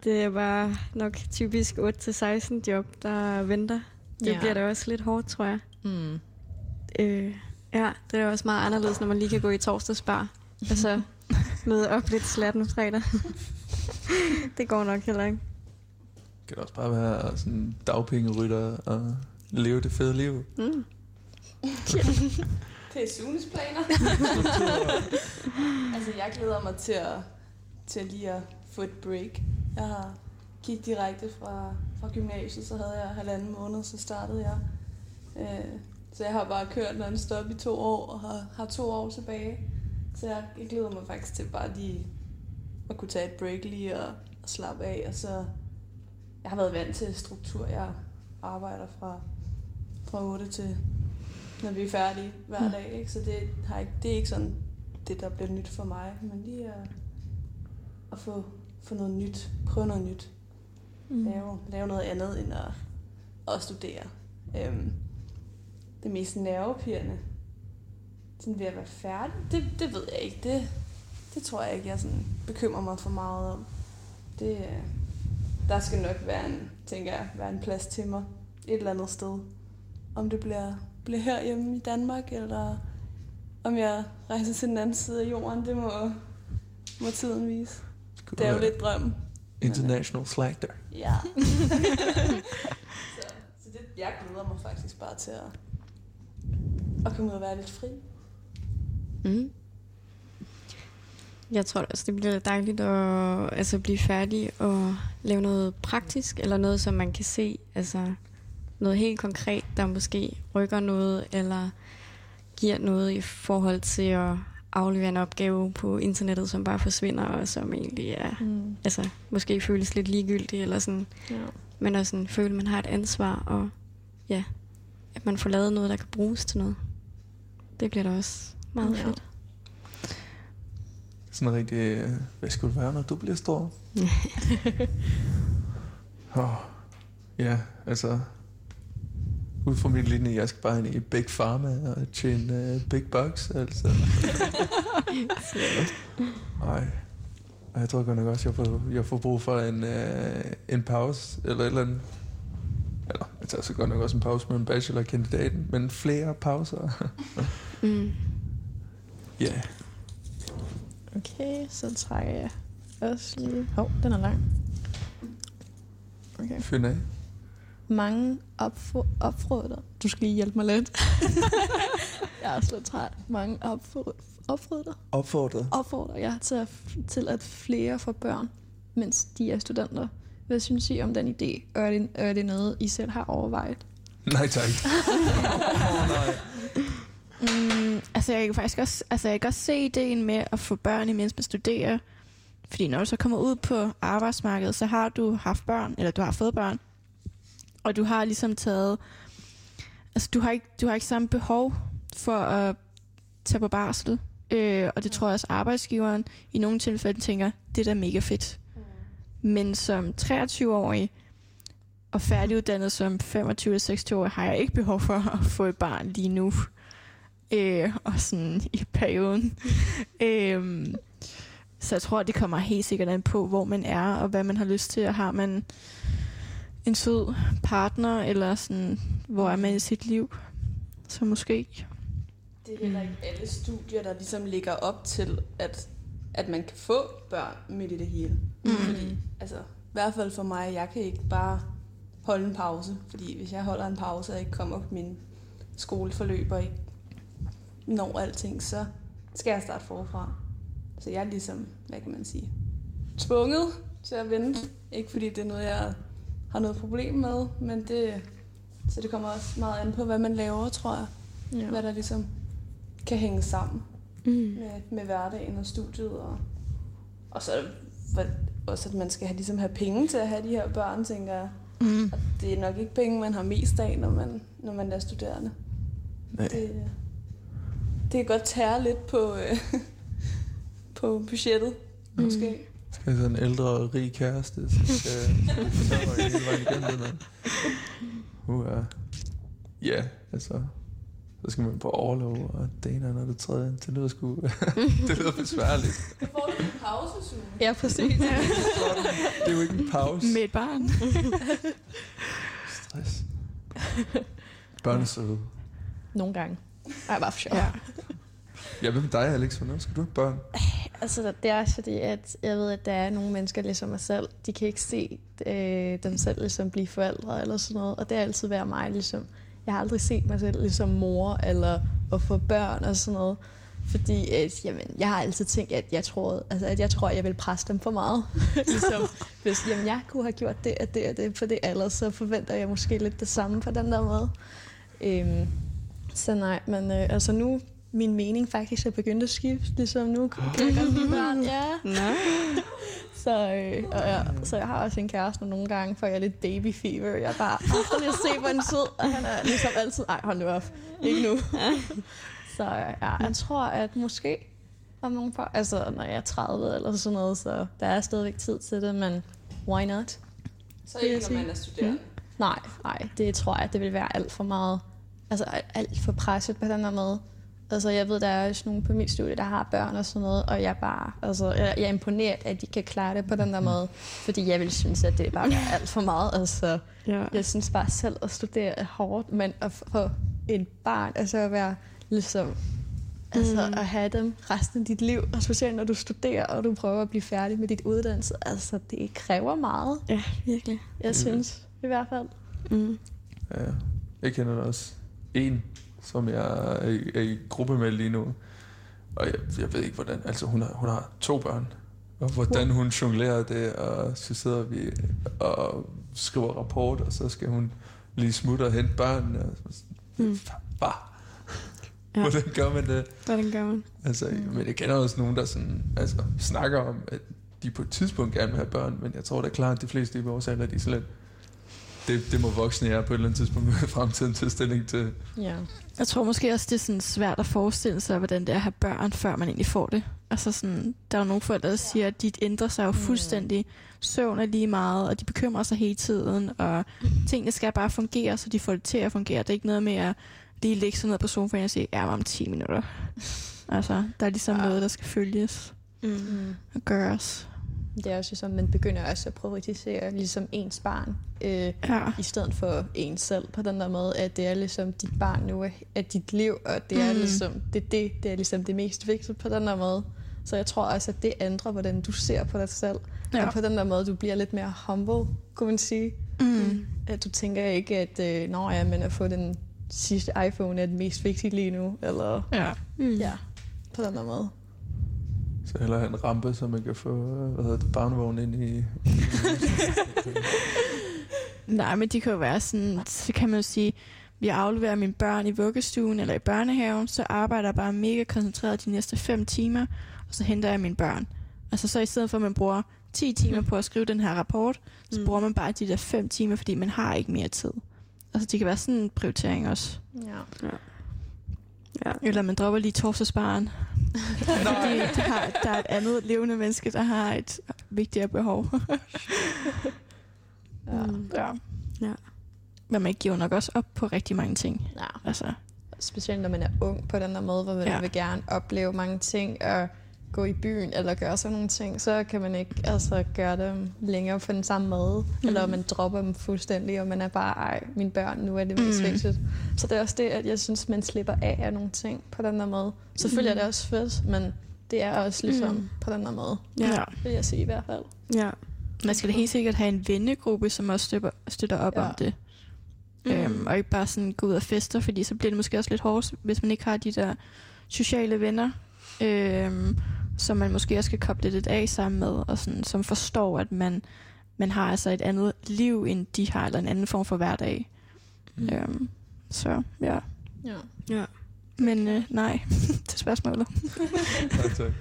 det er bare nok typisk 8-16 job, der venter. Det ja. bliver da også lidt hårdt, tror jeg. Mm. Øh, ja, det er også meget anderledes, når man lige kan gå i torsdagsbar. Og så (laughs) møde op lidt slatten fredag. (laughs) det går nok heller ikke. Det kan også bare være sådan dagpengerytter og leve det fede liv. Mm. (laughs) Det er Sunes planer. altså, jeg glæder mig til at, til lige at få et break. Jeg har gik direkte fra, fra gymnasiet, så havde jeg halvanden måned, så startede jeg. Øh, så jeg har bare kørt non-stop i to år, og har, har to år tilbage. Så jeg, jeg glæder mig faktisk til bare lige at kunne tage et break lige og, og slappe af. Og så, jeg har været vant til struktur. Jeg arbejder fra, fra 8 til når vi er færdige hver dag. Ikke? Så det, har ikke, det er ikke sådan det, der bliver nyt for mig. Men lige at, at få, få noget nyt, prøve noget nyt. Mm. Lave, lave noget andet end at, at studere. Øhm, det mest nervepirrende, sådan ved at være færdig, det, det ved jeg ikke. Det, det tror jeg ikke, jeg sådan bekymrer mig for meget om. Det, øh, der skal nok være en, tænker jeg, være en plads til mig et eller andet sted. Om det bliver, bliver herhjemme i Danmark, eller om jeg rejser til den anden side af jorden, det må, må tiden vise. Skulle Det er jo lidt drømmen. International slagter. Ja. (laughs) (laughs) så, så det, jeg glæder mig faktisk bare til at, at komme ud og være lidt fri. Mm. Jeg tror også, det bliver dejligt at altså, blive færdig og lave noget praktisk, eller noget, som man kan se. Altså noget helt konkret, der måske rykker noget, eller giver noget i forhold til at aflevere en opgave på internettet, som bare forsvinder, og som egentlig er, Mm. altså, måske føles lidt ligegyldig, eller sådan, Ja. men også sådan, føle, at man har et ansvar, og ja, at man får lavet noget, der kan bruges til noget. Det bliver da også meget Ja. fedt. Sådan rigtig, hvad skulle det være, når du bliver stor? (laughs) oh, ja, altså, ud fra min linje, jeg skal bare ind i Big Pharma og tjene uh, big bucks, altså. (laughs) Ej. Og jeg tror godt nok også, jeg får, jeg får brug for en, uh, en pause, eller et eller andet. Eller, jeg tager så godt nok også en pause med en bachelorkandidaten, men flere pauser. (laughs) Mm. Ja, yeah. Okay, så trækker jeg også lige... Hov, den er lang. Okay. fynd af. Mange opfro- opfordrer... Du skal lige hjælpe mig lidt. (laughs) jeg er lidt træt. Mange opfordrer... Opfordrer? Opfordret. Opfordrer jeg til at, til at flere får børn, mens de er studenter. Hvad synes I om den idé? Er det, er det noget, I selv har overvejet? Nej tak. (laughs) oh, nej. Mm, altså, jeg kan faktisk også, altså, jeg kan også se ideen med at få børn, imens man studerer. Fordi når du så kommer ud på arbejdsmarkedet, så har du haft børn, eller du har fået børn. Og du har ligesom taget... Altså, du har ikke, du har ikke samme behov for at tage på barsel. Øh, og det tror jeg også arbejdsgiveren i nogle tilfælde tænker, det er da mega fedt. Men som 23-årig og færdiguddannet som 25-26-årig har jeg ikke behov for at få et barn lige nu øh, og sådan i perioden. øhm, så jeg tror, det kommer helt sikkert an på, hvor man er, og hvad man har lyst til. Og har man en sød partner, eller sådan, hvor er man i sit liv? Så måske. Det er heller ikke alle studier, der ligesom ligger op til, at, at man kan få børn midt i det hele. Mm. Fordi, altså, i hvert fald for mig, jeg kan ikke bare holde en pause. Fordi hvis jeg holder en pause, og ikke kommer på min skoleforløb, og ikke når alting, så skal jeg starte forfra. Så jeg er ligesom, hvad kan man sige, tvunget til at vente. Ikke fordi det er noget, jeg har noget problem med, men det, så det kommer også meget an på, hvad man laver, tror jeg. Ja. Hvad der ligesom kan hænge sammen Mm. med, med hverdagen og studiet. Og, og så hvad, også, at man skal have, ligesom have penge til at have de her børn, tænker jeg. Mm. Og det er nok ikke penge, man har mest af, når man, når man er studerende. Nej. Det, det kan godt tære lidt på, øh, (laughs) på budgettet, Mm. måske. Skal jeg sådan en ældre og rig kæreste, så skal jeg hele vejen igennem det der. Uh, ja. ja, altså, så skal man på overlov, og det ene og det tredje, det lyder sgu, (laughs) det lyder besværligt. Så får du en pause, Sune. Ja, præcis. (laughs) Det er jo ikke en pause. Med et barn. Stress. Børn er søde. Nogle gange. Ej, bare for sjov. Ja. Ja, hvem er dig, Alex? Hvornår skal du have børn? Altså, det er også fordi, at jeg ved, at der er nogle mennesker ligesom mig selv, de kan ikke se øh, dem selv ligesom blive forældre eller sådan noget, og det har altid været mig ligesom. Jeg har aldrig set mig selv ligesom mor eller at få børn og sådan noget. Fordi at, jamen, jeg har altid tænkt, at jeg tror, altså, at jeg tror, at jeg vil presse dem for meget. (laughs) ligesom, hvis jamen, jeg kunne have gjort det og det og det på det alder, så forventer jeg måske lidt det samme på den der måde. Øhm, så nej, men øh, altså nu min mening faktisk er begyndt at skifte. Ligesom nu (gasps) kan jeg godt lide (gasps) børn. Ja. Nej. (laughs) Så, øh, og jeg, så jeg har også en kæreste, og nogle gange får jeg lidt baby fever. Jeg er bare, lige at se, hvor han sød. Og han er ligesom altid, ej, hold nu op. Ikke nu. (laughs) så øh, ja, jeg tror, at måske om nogle par, altså når jeg er 30 eller sådan noget, så der er stadigvæk tid til det, men why not? Så jeg ikke, når man er studerende. Nej, nej, det tror jeg, det vil være alt for meget, altså alt for presset på den her måde. Altså, jeg ved, der er også nogle på mit studie, der har børn og sådan noget, og jeg er bare, altså, jeg, jeg er imponeret, at de kan klare det på den der måde, fordi jeg vil synes, at det er bare er alt for meget, altså. Ja. Jeg synes bare selv at studere er hårdt, men at få en barn, altså at være ligesom, altså Mm. at have dem resten af dit liv, og specielt når du studerer, og du prøver at blive færdig med dit uddannelse, altså det kræver meget, Ja, virkelig. jeg synes, i hvert fald. Mm. Ja, jeg kender også en, som jeg er i, er i gruppe med lige nu. Og jeg, jeg ved ikke, hvordan... Altså, hun har, hun har to børn. Og hvordan hun jonglerer det, og så sidder vi og skriver rapport, og så skal hun lige smutte og hente børnene. Og så, Mm. Hvad? Ja. Hvordan gør man det? Hvordan gør man? Altså, men jeg kender også nogen, der sådan, altså, snakker om, at de på et tidspunkt gerne vil have børn, men jeg tror da klart, at de fleste i vores alder, de er slet, det, det må voksne jer på et eller andet tidspunkt i fremtiden til stilling til. Ja. Jeg tror måske også, det er sådan svært at forestille sig, hvordan det er at have børn, før man egentlig får det. Altså sådan, der er jo nogle forældre, der siger, at de ændrer sig jo fuldstændig. Søvn er lige meget, og de bekymrer sig hele tiden, og tingene skal bare fungere, så de får det til at fungere. Det er ikke noget med at lige lægge sig ned på sofaen og sige, ja, om 10 minutter. Altså, der er ligesom noget, der skal følges Mm. og gøres. Det er også ligesom, man begynder også at prioritisere ligesom ens barn, øh, Ja. i stedet for ens selv på den der måde, at det er ligesom dit barn nu er dit liv, og det er Mm. ligesom det, det, det er ligesom det mest vigtige på den der måde. Så jeg tror også, at det ændrer, hvordan du ser på dig selv. Ja. Og på den der måde, du bliver lidt mere humble, kunne man sige. Mm. At du tænker ikke, at øh, Nå, ja, men at få den sidste iPhone er det mest vigtige lige nu. Eller Ja. Mm. ja, på den der måde. Så heller have en rampe, så man kan få, hvad hedder det, barnevogn ind i... Nej, men de kan jo være sådan, så kan man jo sige, vi afleverer mine børn i vuggestuen eller i børnehaven, så arbejder jeg bare mega koncentreret de næste 5 timer, og så henter jeg mine børn. Altså så i stedet for, at man bruger 10 timer på at skrive den her rapport, så Mm. bruger man bare de der 5 timer, fordi man har ikke mere tid. Altså det kan være sådan en prioritering også. Ja. Ja. Eller man dropper lige torsdagsbaren. (laughs) fordi der, har, der er et andet levende menneske, der har et vigtigere behov. (laughs) Ja. Mm. ja. Ja. Men man giver nok også op på rigtig mange ting. ja. Altså, Specielt når man er ung på den der måde, hvor man Ja. ja. vil gerne opleve mange ting og gå i byen eller gøre sådan nogle ting, så kan man ikke altså, gøre dem længere på den samme måde. Mm. Eller man dropper dem fuldstændig, og man er bare, ej, mine børn, nu er det mest Mm. vigtigt. Så det er også det, at jeg synes, man slipper af af nogle ting på den der måde. Selvfølgelig mm. er det også fedt, men det er også ligesom Mm. på den der måde, ja. vil jeg sige i hvert fald. Ja. Man skal da helt sikkert have en vennegruppe, som også støtter, støtter op Ja. om det. Mm. Øhm, og ikke bare sådan gå ud og fester, fordi så bliver det måske også lidt hårdt, hvis man ikke har de der sociale venner, øhm, som man måske også skal koble lidt af sammen med, og sådan, som forstår, at man, man har altså et andet liv, end de har, eller en anden form for hverdag. Mm. Mm. Øhm, så ja. Ja. Ja. Men øh, nej, (laughs) til spørgsmålet. (laughs) Tak, tak.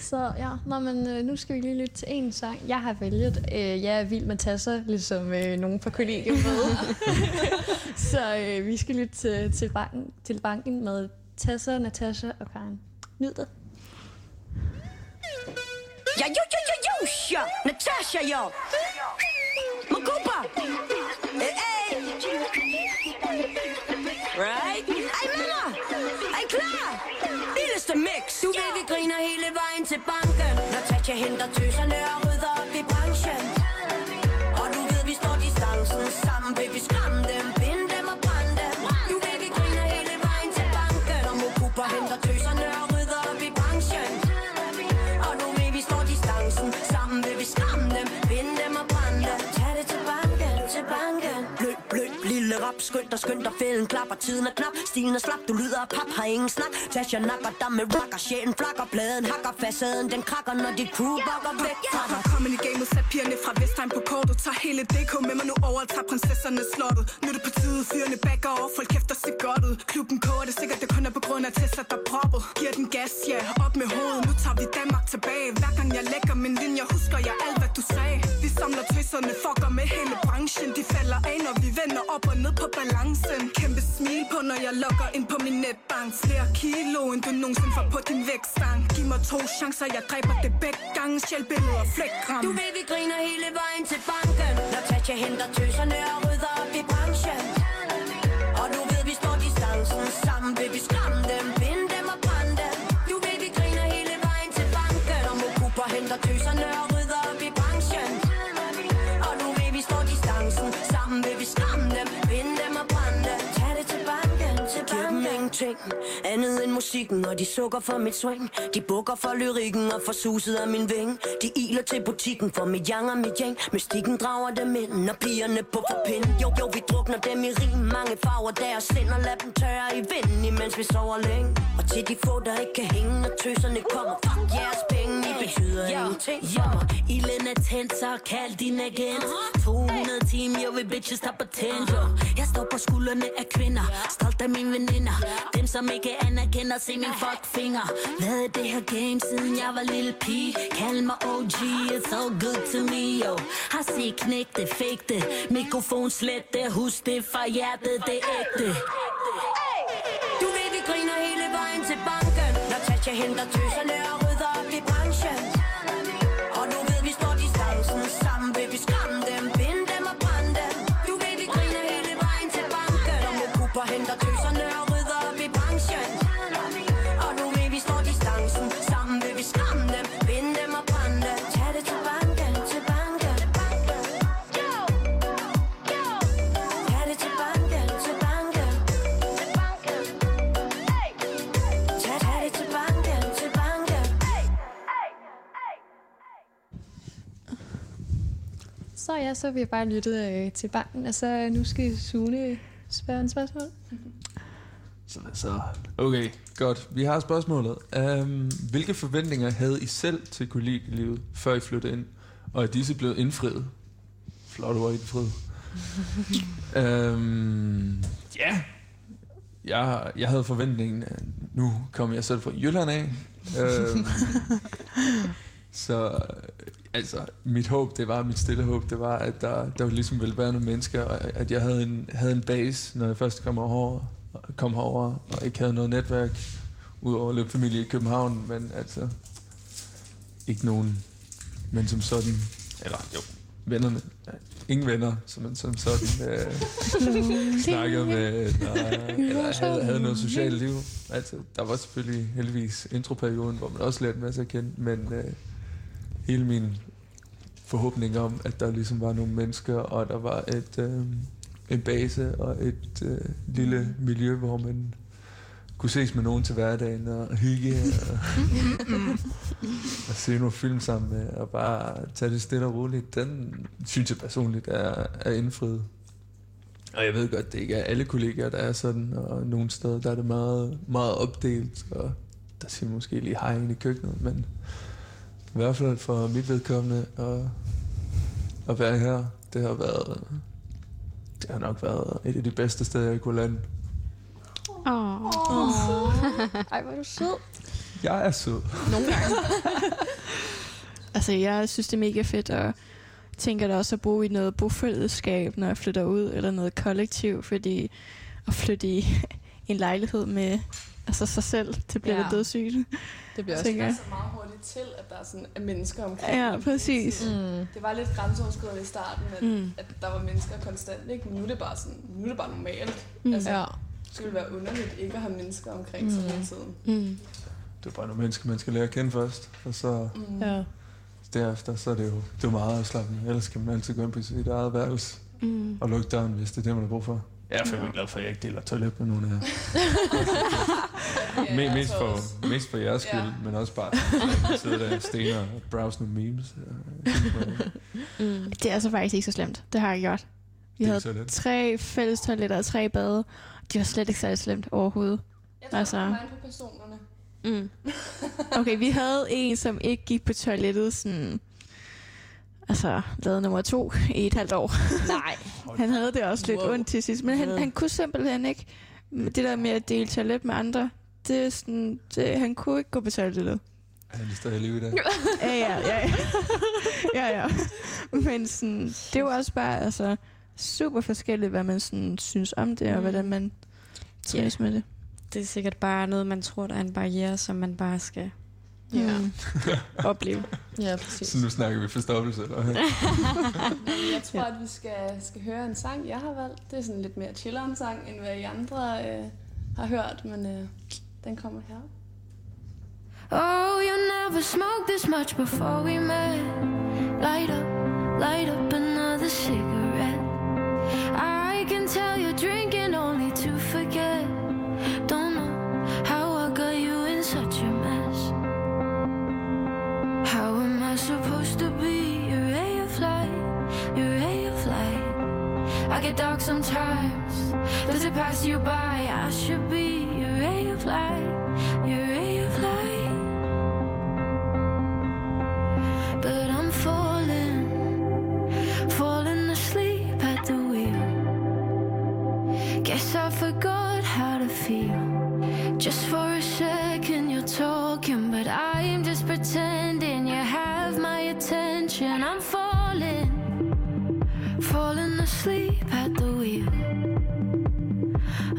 Så ja, Nå, men, øh, nu skal vi lige lytte til en sang. Jeg har vælget øh, Jeg er vild med tasser, ligesom øh, nogen fra kollegiet ved. (laughs) så øh, vi skal lytte til, til, banken, til banken med Tasser, Natasha og Karen. Nyd det. Jo jo jo jo ja Наташа я. Макупа. Эй, hey. Right? Ej, mamma. Er klar? Lille mix. Du ved, vi griner hele vejen til banken. Natasha henter tøserne og skynd dig, skynd dig Fælden klapper, tiden er knap. Stilen er slap, du lyder af pap, har ingen snak. Tasha nakker dig med rocker, sjælen flakker Pladen hakker, facaden den krakker Når dit crew bakker væk fra dig. Kommet i gamet, sat pigerne fra Vestheim på kortet. Tager hele DK med mig nu over tager prinsesserne slottet. Nu er det på tide, fyrene backer over Folk kæfter sig godt ud. Klubben koger det sikkert, det kun er på grund af Tesla, der proppet. Giver den gas, ja, op med hovedet. Nu tager vi Danmark tilbage. Hver gang jeg lægger min linje, husker jeg alt, hvad du sagde samler tøserne, fucker med hele branchen. De falder af, når vi vender op og ned på balancen. Kæmpe smil på, når jeg logger ind på min netbank. Flere kilo, end du nogensinde får på din vækstang Giv mig to chancer, jeg dræber det begge gange. Sjæl billeder, flækram Du ved vi griner hele vejen til banken. Når Tatja henter tøserne og rydder op i branchen. Og du ved vi står distancen Sammen vil vi skrive Ingenting Andet end musikken Og de sukker for mit swing. De bukker for lyrikken Og for suset af min ving. De iler til butikken For mit yang og mit yang Mystikken drager dem ind Når pigerne på for pind Jo, jo, vi drukner dem i rim. Mange farver deres sind Og lad dem tørre i vinden Imens vi sover længe. Og til de få der ikke kan hænge Når tøserne kommer. Fuck jeres penge I betyder ingenting. For mig Ilden er tændt, så kald din agent. 200 timer, jo vi bitches der på tændt. Jeg står på skuldrene af kvinder. Stolt af mine veninder dem som ikke anerkender, se min fuckfinger. Været i det her game, siden jeg var lille pige? Kald mig OG, it's so good to me, yo. Har set knæk det, det Mikrofon slet det, husk det fra hjertet, det er ægte. Du ved vi griner hele vejen til banken. Når Tasha henter tøserne og ja, så har vi bare lyttet øh, til banken, og så nu skal Sune spørge en spørgsmål. (laughs) Så, så okay, godt. Vi har spørgsmålet. Um, hvilke forventninger havde I selv til kollegielivet, før I flyttede ind? Og er disse blevet indfriet? Flot ord, indfriet. um, (laughs) ja, jeg, jeg havde forventningen, at nu kom jeg selv fra Jylland af. um, (laughs) så altså, mit håb, det var, mit stille håb, det var, at der, der ligesom ville være nogle mennesker, og at jeg havde en, havde en base, når jeg først kom herover, kom herover og ikke havde noget netværk, udover lidt familie i København, men altså, ikke nogen, men som sådan, eller jo, vennerne, ingen venner, som man som sådan øh, snakkede med, nej, eller havde, havde noget socialt liv. Altså, der var selvfølgelig heldigvis introperioden, hvor man også lærte en masse at kende, men øh, hele min forhåbning om, at der ligesom var nogle mennesker, og der var et, øh, en base og et øh, lille miljø, hvor man kunne ses med nogen til hverdagen og hygge og, (laughs) og se nogle film sammen med, og bare tage det stille og roligt. Den synes jeg personligt er, er indfriet. Og jeg ved godt, det ikke er alle kollegaer, der er sådan, og nogle steder, der er det meget, meget opdelt, og der siger måske lige hej ind i køkkenet, men i hvert fald for mit vedkommende at, at være her, det har været det har nok været et af de bedste steder, jeg kunne lande. Åh. (laughs) Ej, hvor er du sød. Jeg er sød. Nogle gange. (laughs) altså, jeg synes, det er mega fedt, og tænker da også at bo i noget bofællesskab, når jeg flytter ud, eller noget kollektiv, fordi at flytte i (laughs) en lejlighed med altså sig selv, det bliver Ja. dødssygt. Det bliver også så meget hurtigt til, at der er sådan er mennesker omkring. Ja, præcis. Mm. Det var lidt grænseoverskridende i starten, at, Mm. mm. at der var mennesker konstant, ikke? Men nu er det bare sådan, nu er det bare normalt. Mm. Altså, Ja. Det ville være underligt ikke at have mennesker omkring sig Mm. hele tiden. Mm. Det er bare nogle mennesker, man skal lære at kende først. Og så Mm. Ja. derefter, så er det jo, det er jo meget afslappende. Ellers kan man altid gå ind på sit eget værelse Mm. og lukke døren, hvis det er det, man har brug for. Jeg er fandme glad for, at jeg ikke deler toilet med nogen af jer. (laughs) Ja, mest, for, mest for jeres skyld, Ja. men også bare at sidde der stener og browse nogle memes. Mm. Det er altså faktisk ikke så slemt. Det har jeg gjort. Vi Det havde ikke så let. tre fælles toiletter og tre bade. De var slet ikke særlig slemt overhovedet. Jeg tror, Altså- det på personerne. Mm. (laughs) Okay, vi havde en, som ikke gik på toilettet sådan... Altså, lavede nummer to i et halvt år. Nej. Han havde det også lidt Wow. ondt til sidst, men han, han kunne simpelthen ikke... Det der med at dele toilet med andre, det er sådan... Det, han kunne ikke gå på toilettet. Han er stadig i live i dag. (laughs) Ja, ja, ja. (laughs) ja. ja. Men sådan, det var også bare altså, super forskelligt, hvad man sådan, synes om det, og Mm. hvordan man trives med det. Det er sikkert bare noget, man tror, der er en barriere, som man bare skal Ja. mm. (laughs) opleve. Ja, præcis. Så nu snakker vi forstoppelse, eller hvad? (laughs) Jeg tror, at vi skal, skal høre en sang, jeg har valgt. Det er sådan lidt mere chilleren sang, end hvad I andre øh, har hørt, men øh, den kommer her. Oh, you never smoked this much before we met. Light up, light up another cigarette. I can tell you're drinking get dark sometimes. Does it pass you by? I should be your ray of light, your ray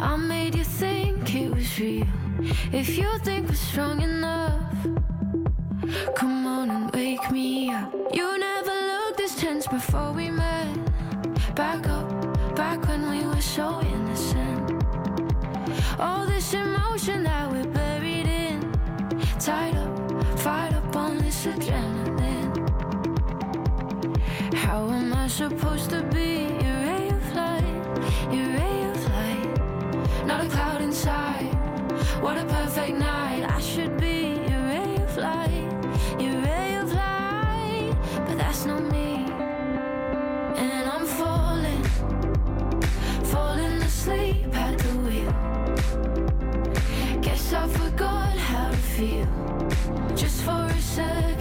I made you think it was real. If you think we're strong enough, come on and wake me up. You never looked this tense before we met. Back up, back when we were so innocent. All this emotion that we're buried in, tied up, fired up on this adrenaline. How am I supposed to be Not a cloud inside. What a perfect night. I should be your ray of light, your ray of light. But that's not me. And I'm falling, falling asleep at the wheel. Guess I forgot how to feel. Just for a second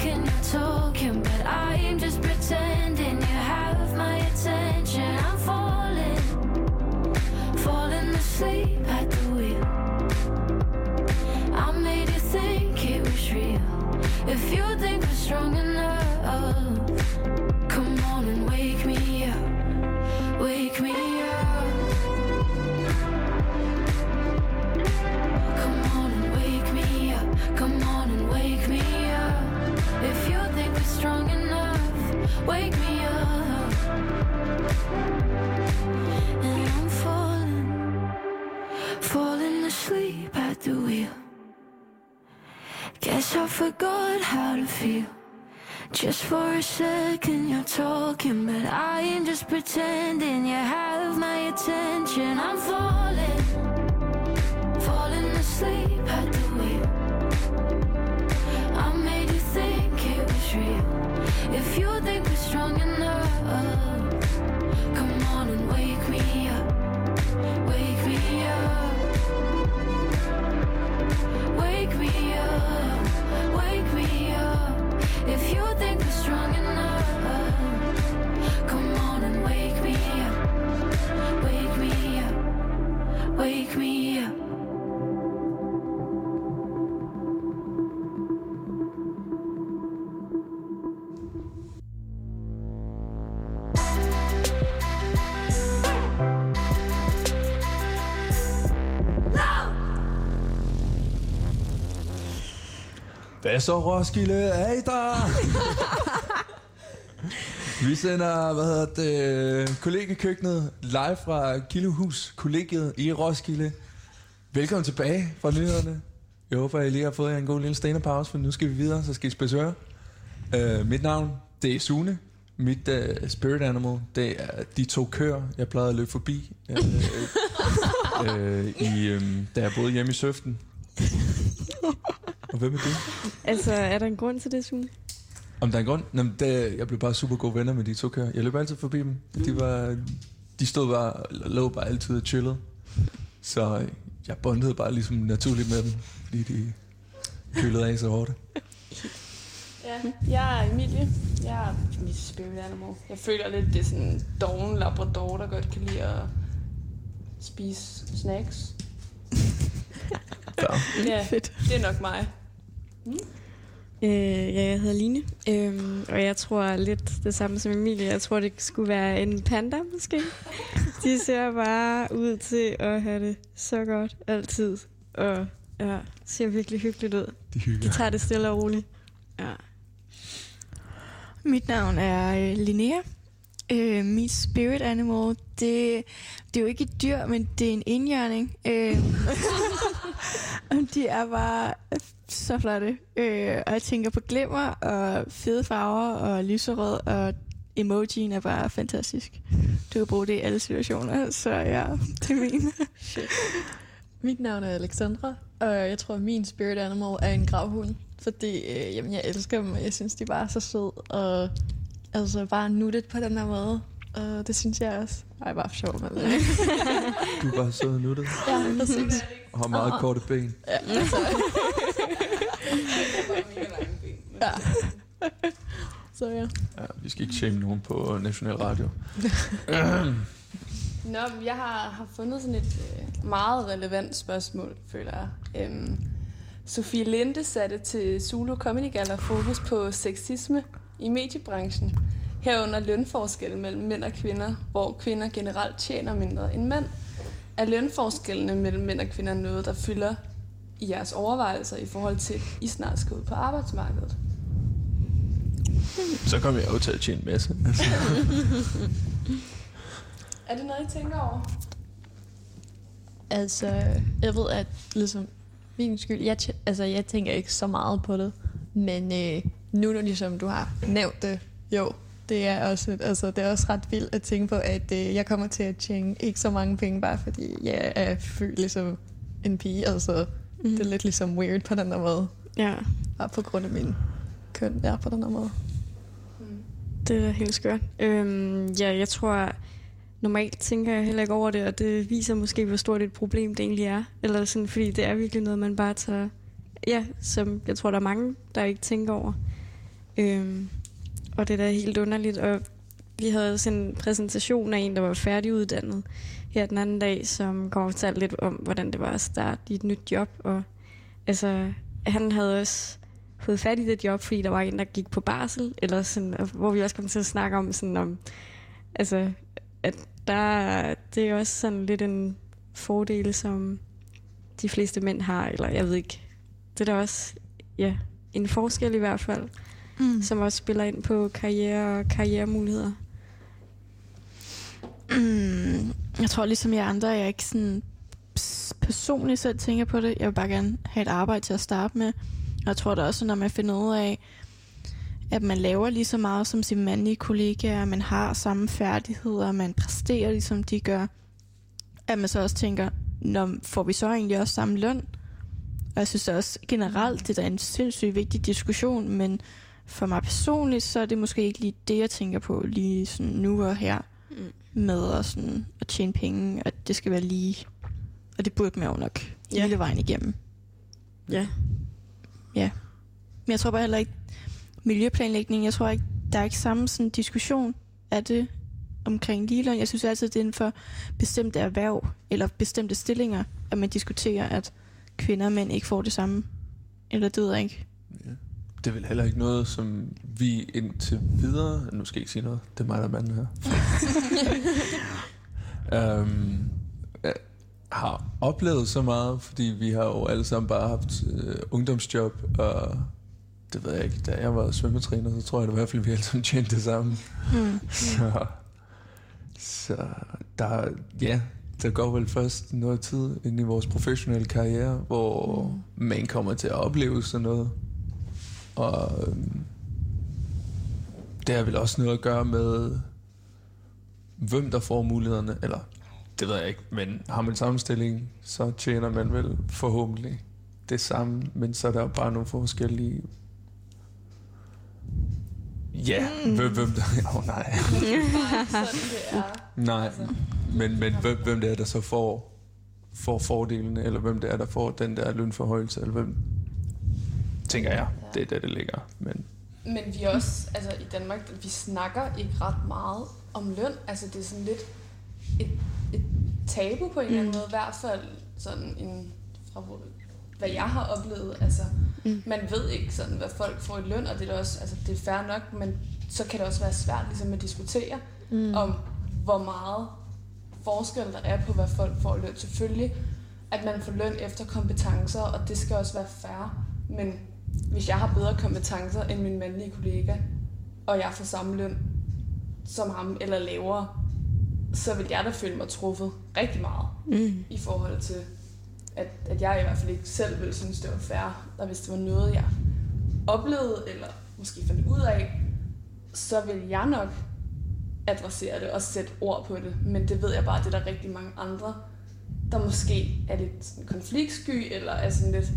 strong enough, come on and wake me up, wake me up. Come on and wake me up, come on and wake me up. If you think we're strong enough, wake me up. And I'm falling, falling asleep at the wheel. Guess I forgot how to feel. Just for a second you're talking, but I am just pretending you have my attention. I'm falling, falling asleep at the wheel. I made you think it was real. If you think we're strong enough, come on and wake me up, wake me up, wake me up, wake me up. If you think we're strong enough, come on and wake me up, wake me up, wake me up. Hvad så, Roskilde? Er I der? (laughs) Vi sender, hvad hedder det, kollegekøkkenet live fra Kildehus, kollegiet i Roskilde. Velkommen tilbage fra nyhederne. Jeg håber, I lige har fået jer en god lille stenepause, for nu skal vi videre, så skal I spidse øre. Uh, mit navn, det er Sune. Mit uh, spirit animal, det er de to køer, jeg plejede at løbe forbi, uh, uh, (laughs) i, um, da jeg boede hjemme i Søften. (laughs) Og hvem er du? Altså, er der en grund til det, Sune? Om der er en grund? Nå, men det, jeg blev bare super gode venner med de to køer. Jeg løb altid forbi dem. De, var, de stod bare, lå bare altid og chillede. Så øh, jeg bondede bare ligesom naturligt med dem, fordi de kølede af så hårdt. (laughs) Ja, jeg er Emilie. Jeg er mit spirit animal. Jeg føler lidt, det er sådan en doven labrador, der godt kan lide at spise snacks. (laughs) Ja. Det er nok mig. Øh, ja, jeg hedder Line, øhm, og jeg tror lidt det samme som Emilie. Jeg tror, det skulle være en panda, måske. De ser bare ud til at have det så godt altid, og ja, ser virkelig hyggeligt ud. De hygger. De tager det stille og roligt. Ja. Mit navn er øh, Linnea. Øh, mit spirit animal, det, det er jo ikke et dyr, men det er en indjørning. Øh, (laughs) de er bare så flotte. Øh, og jeg tænker på glimmer og fede farver og lyserød, og emojien er bare fantastisk. Du kan bruge det i alle situationer, så ja, det er min. Mit navn er Alexandra, og jeg tror, at min spirit animal er en gravhund. Fordi øh, jamen, jeg elsker dem, og jeg synes, de bare er så søde. Og altså bare nuttet på den her måde. Og det synes jeg også. Ej, bare for sjov, men... øh, Du er bare sød og nuttet. ja, præcis. Og har meget korte ben. Ja, altså. Ja. (laughs) Så ja. Ja, vi skal ikke shame nogen på National Radio. Nå, men jeg har, har fundet sådan et øh, meget relevant spørgsmål, føler jeg. Øhm, Sofie Linde satte til Zulu Comedy Gala fokus på sexisme i mediebranchen. Herunder lønforskel mellem mænd og kvinder, hvor kvinder generelt tjener mindre end mænd. Er lønforskellene mellem mænd og kvinder noget, der fylder i jeres overvejelser i forhold til, at I snart skal ud på arbejdsmarkedet? Så kommer jeg jo til at tjene en masse. Altså. (laughs) Er det noget, I tænker over? Altså, jeg ved, at ligesom, min skyld, jeg, tj- altså, jeg tænker ikke så meget på det, men øh, nu når ligesom du har nævnt det, jo, det er også, altså, det er også ret vildt at tænke på, at øh, jeg kommer til at tjene ikke så mange penge, bare fordi jeg er født ligesom en pige, altså, mm. det er lidt ligesom weird på den der måde, Ja, bare på grund af min køn, er på den der måde det er helt skørt. Øhm, ja, jeg tror, normalt tænker jeg heller ikke over det, og det viser måske, hvor stort et problem det egentlig er. Eller sådan, fordi det er virkelig noget, man bare tager... Ja, som jeg tror, der er mange, der ikke tænker over. Øhm, og det er da helt underligt. Og vi havde sådan en præsentation af en, der var færdiguddannet her den anden dag, som kom og fortalte lidt om, hvordan det var at starte i et nyt job. Og altså, han havde også fået fat i det job, fordi der var en, der gik på barsel, eller sådan, hvor vi også kom til at snakke om, sådan om altså, at der, det er også sådan lidt en fordel, som de fleste mænd har, eller jeg ved ikke. Det er da også, ja, en forskel i hvert fald, Mm. som også spiller ind på karriere og karrieremuligheder. Mm, jeg tror ligesom jeg andre, jeg ikke sådan personligt selv tænker på det. Jeg vil bare gerne have et arbejde til at starte med. Jeg tror da også, når man finder ud af, at man laver lige så meget som sine mandlige kollegaer, man har samme færdigheder, man præsterer ligesom de gør, at man så også tænker, Nå, får vi så egentlig også samme løn? Og jeg synes også generelt, det er en sindssygt vigtig diskussion, men for mig personligt, så er det måske ikke lige det, jeg tænker på lige sådan nu og her Mm. med at, sådan, at tjene penge, at det skal være lige. Og det burde man jo nok ja. hele vejen igennem. Ja. Ja. Men jeg tror bare heller ikke, miljøplanlægning, jeg tror ikke, der er ikke samme sådan diskussion af det omkring ligeløn. Jeg synes altid, det er inden for bestemte erhverv eller bestemte stillinger, at man diskuterer, at kvinder og mænd ikke får det samme. Eller det ved jeg ikke. Ja. Det er vel heller ikke noget, som vi indtil videre... Nu skal jeg ikke sige noget. Det er mig, der er manden her. um, (laughs) har oplevet så meget, fordi vi har jo alle sammen bare haft øh, ungdomsjob, og det ved jeg ikke, da jeg var svømmetræner, så tror jeg det i hvert fald, vi alle sammen tjente det samme. Mm. Så, så der, ja, der går vel først noget tid ind i vores professionelle karriere, hvor mm. man kommer til at opleve sådan noget. Og øhm, det har vel også noget at gøre med, hvem der får mulighederne, eller det ved jeg ikke, men har man sammenstilling, så tjener man vel forhåbentlig det samme, men så er der jo bare nogle forskellige Ja, mm. hvem, hvem der... (laughs) Åh oh, nej. Nej, Altså. men, men hvem, hvem det er, der så får, får fordelene, eller hvem det er, der får den der lønforhøjelse, eller hvem, tænker jeg, det er der, det ligger. Men Men vi er også, altså i Danmark, vi snakker ikke ret meget om løn. Altså det er sådan lidt et tabu på en eller anden måde. I hvert fald sådan en, fra hvad jeg har oplevet. Altså Mm. man ved ikke sådan, hvad folk får i løn, og det er også, altså det er fair nok, men så kan det også være svært ligesom at diskutere Mm. om, hvor meget forskel der er på, hvad folk får i løn. Selvfølgelig, at man får løn efter kompetencer, og det skal også være fair. Men hvis jeg har bedre kompetencer end min mandlige kollega, og jeg får samme løn som ham eller lavere, så vil jeg da føle mig truffet rigtig meget Mm. i forhold til, at, at jeg i hvert fald ikke selv ville synes, det var fair. Og hvis det var noget, jeg oplevede, eller måske fandt ud af, så vil jeg nok adressere det og sætte ord på det. Men det ved jeg bare, at det er der rigtig mange andre, der måske er lidt sådan konfliktsky, eller er sådan lidt,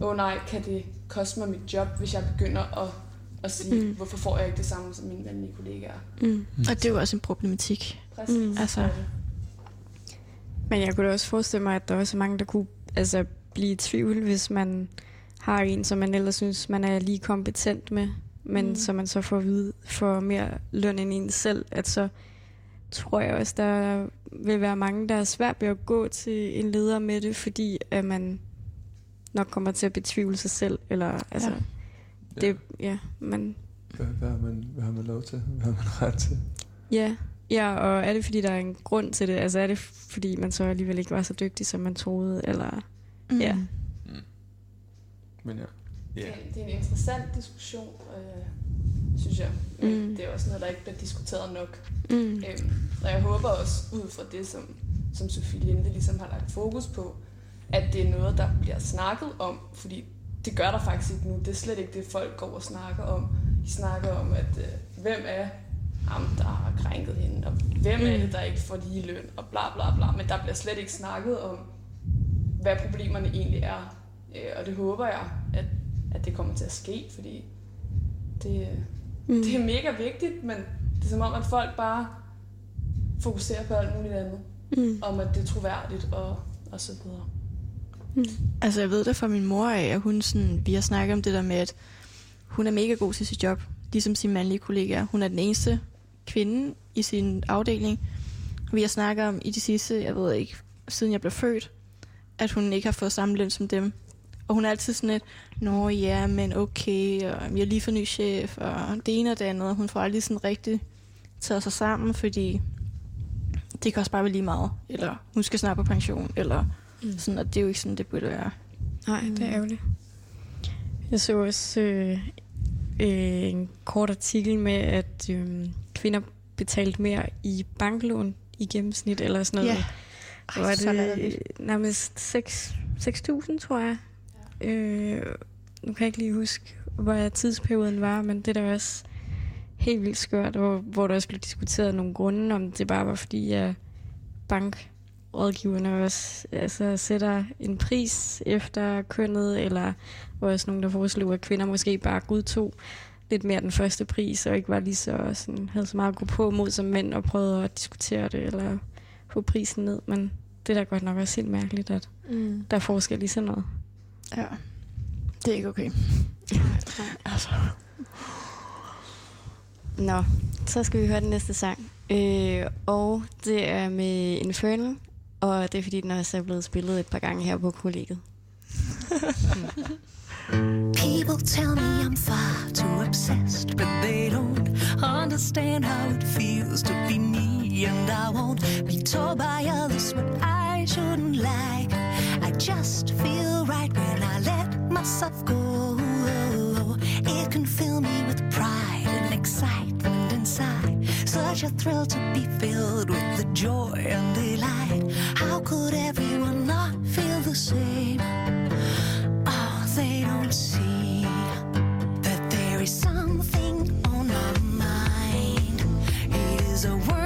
åh oh, nej, kan det koste mig mit job, hvis jeg begynder at, at sige, Mm. mm. hvorfor får jeg ikke det samme som mine venlige kollegaer? Mm. Og det er jo også en problematik. Præcis. Mm. Altså, Men jeg kunne da også forestille mig, at der også er mange, der kunne altså, blive i tvivl, hvis man har en, som man ellers synes, man er lige kompetent med, men Mm. som man så får at vide for mere løn end en selv, at så tror jeg også, der vil være mange, der er svært ved at gå til en leder med det, fordi at man nok kommer til at betvivle sig selv, eller altså, Ja. det, ja, man, hvad, hvad, har man, hvad har man lov til? Hvad har man ret til? ja, ja, og er det fordi, der er en grund til det? Altså er det fordi, man så alligevel ikke var så dygtig, som man troede, eller, Mm. ja. Men ja. Det, er, det er en interessant diskussion, øh, synes jeg. Mm. det er også noget, der ikke bliver diskuteret nok. Mm. Øhm, og jeg håber også, ud fra det, som, som Sofie Linde ligesom har lagt fokus på, at det er noget, der bliver snakket om, fordi det gør der faktisk ikke nu. Det er slet ikke det, folk går og snakker om. De snakker om, at øh, hvem er ham, der har krænket hende, og hvem er det, der ikke får lige løn, og bla bla bla. Men der bliver slet ikke snakket om, hvad problemerne egentlig er. Øh, og det håber jeg, at, at det kommer til at ske, fordi det, Mm. det er mega vigtigt, men det er som om, at folk bare fokuserer på alt muligt andet. Mm. Om at det er troværdigt og, og så videre. Altså, jeg ved det fra min mor af, at hun sådan, vi har snakket om det der med, at hun er mega god til sit job, ligesom sine mandlige kollegaer. Hun er den eneste kvinde i sin afdeling. Vi har snakket om i de sidste, jeg ved ikke, siden jeg blev født, at hun ikke har fået samme løn som dem. Og hun er altid sådan et, nå ja, men okay, og jeg har lige fået ny chef, og det ene og det andet. Hun får aldrig sådan rigtig taget sig sammen, fordi det kan også bare være lige meget. Eller hun skal snart på pension, eller Mm. sådan, og det er jo ikke sådan, det burde være. Nej, det er ærgerligt. Jeg så også øh, øh, en kort artikel med, at øh, kvinder betalte mere i banklån i gennemsnit, eller sådan noget. Ja. Ej, var det latterligt. nærmest 6 6.000, tror jeg. Øh, nu kan jeg ikke lige huske, hvor tidsperioden var, men det er da også helt vildt skørt, hvor, hvor der også blev diskuteret nogle grunde, om det bare var fordi, at bankrådgiverne også altså, sætter en pris efter kønnet, eller var også nogen, der foreslog, at kvinder måske bare godtog lidt mere den første pris, og ikke var lige så sådan, havde så meget at gå på mod som mænd, og prøvede at diskutere det, eller få prisen ned, men det er da godt nok også helt mærkeligt, at Mm. der er forskel i sådan noget. Ja. Det er ikke okay. altså. Nå, så skal vi høre den næste sang. Øh, og det er med Infernal, og det er fordi, den også er blevet spillet et par gange her på kollegiet. People tell me I'm far too obsessed, but they don't understand how it feels to be me. And I won't be told by others what I shouldn't like. I just feel right when I let myself go. It can fill me with pride and excitement inside. Such a thrill to be filled with the joy and delight. How could everyone not feel the same? is a world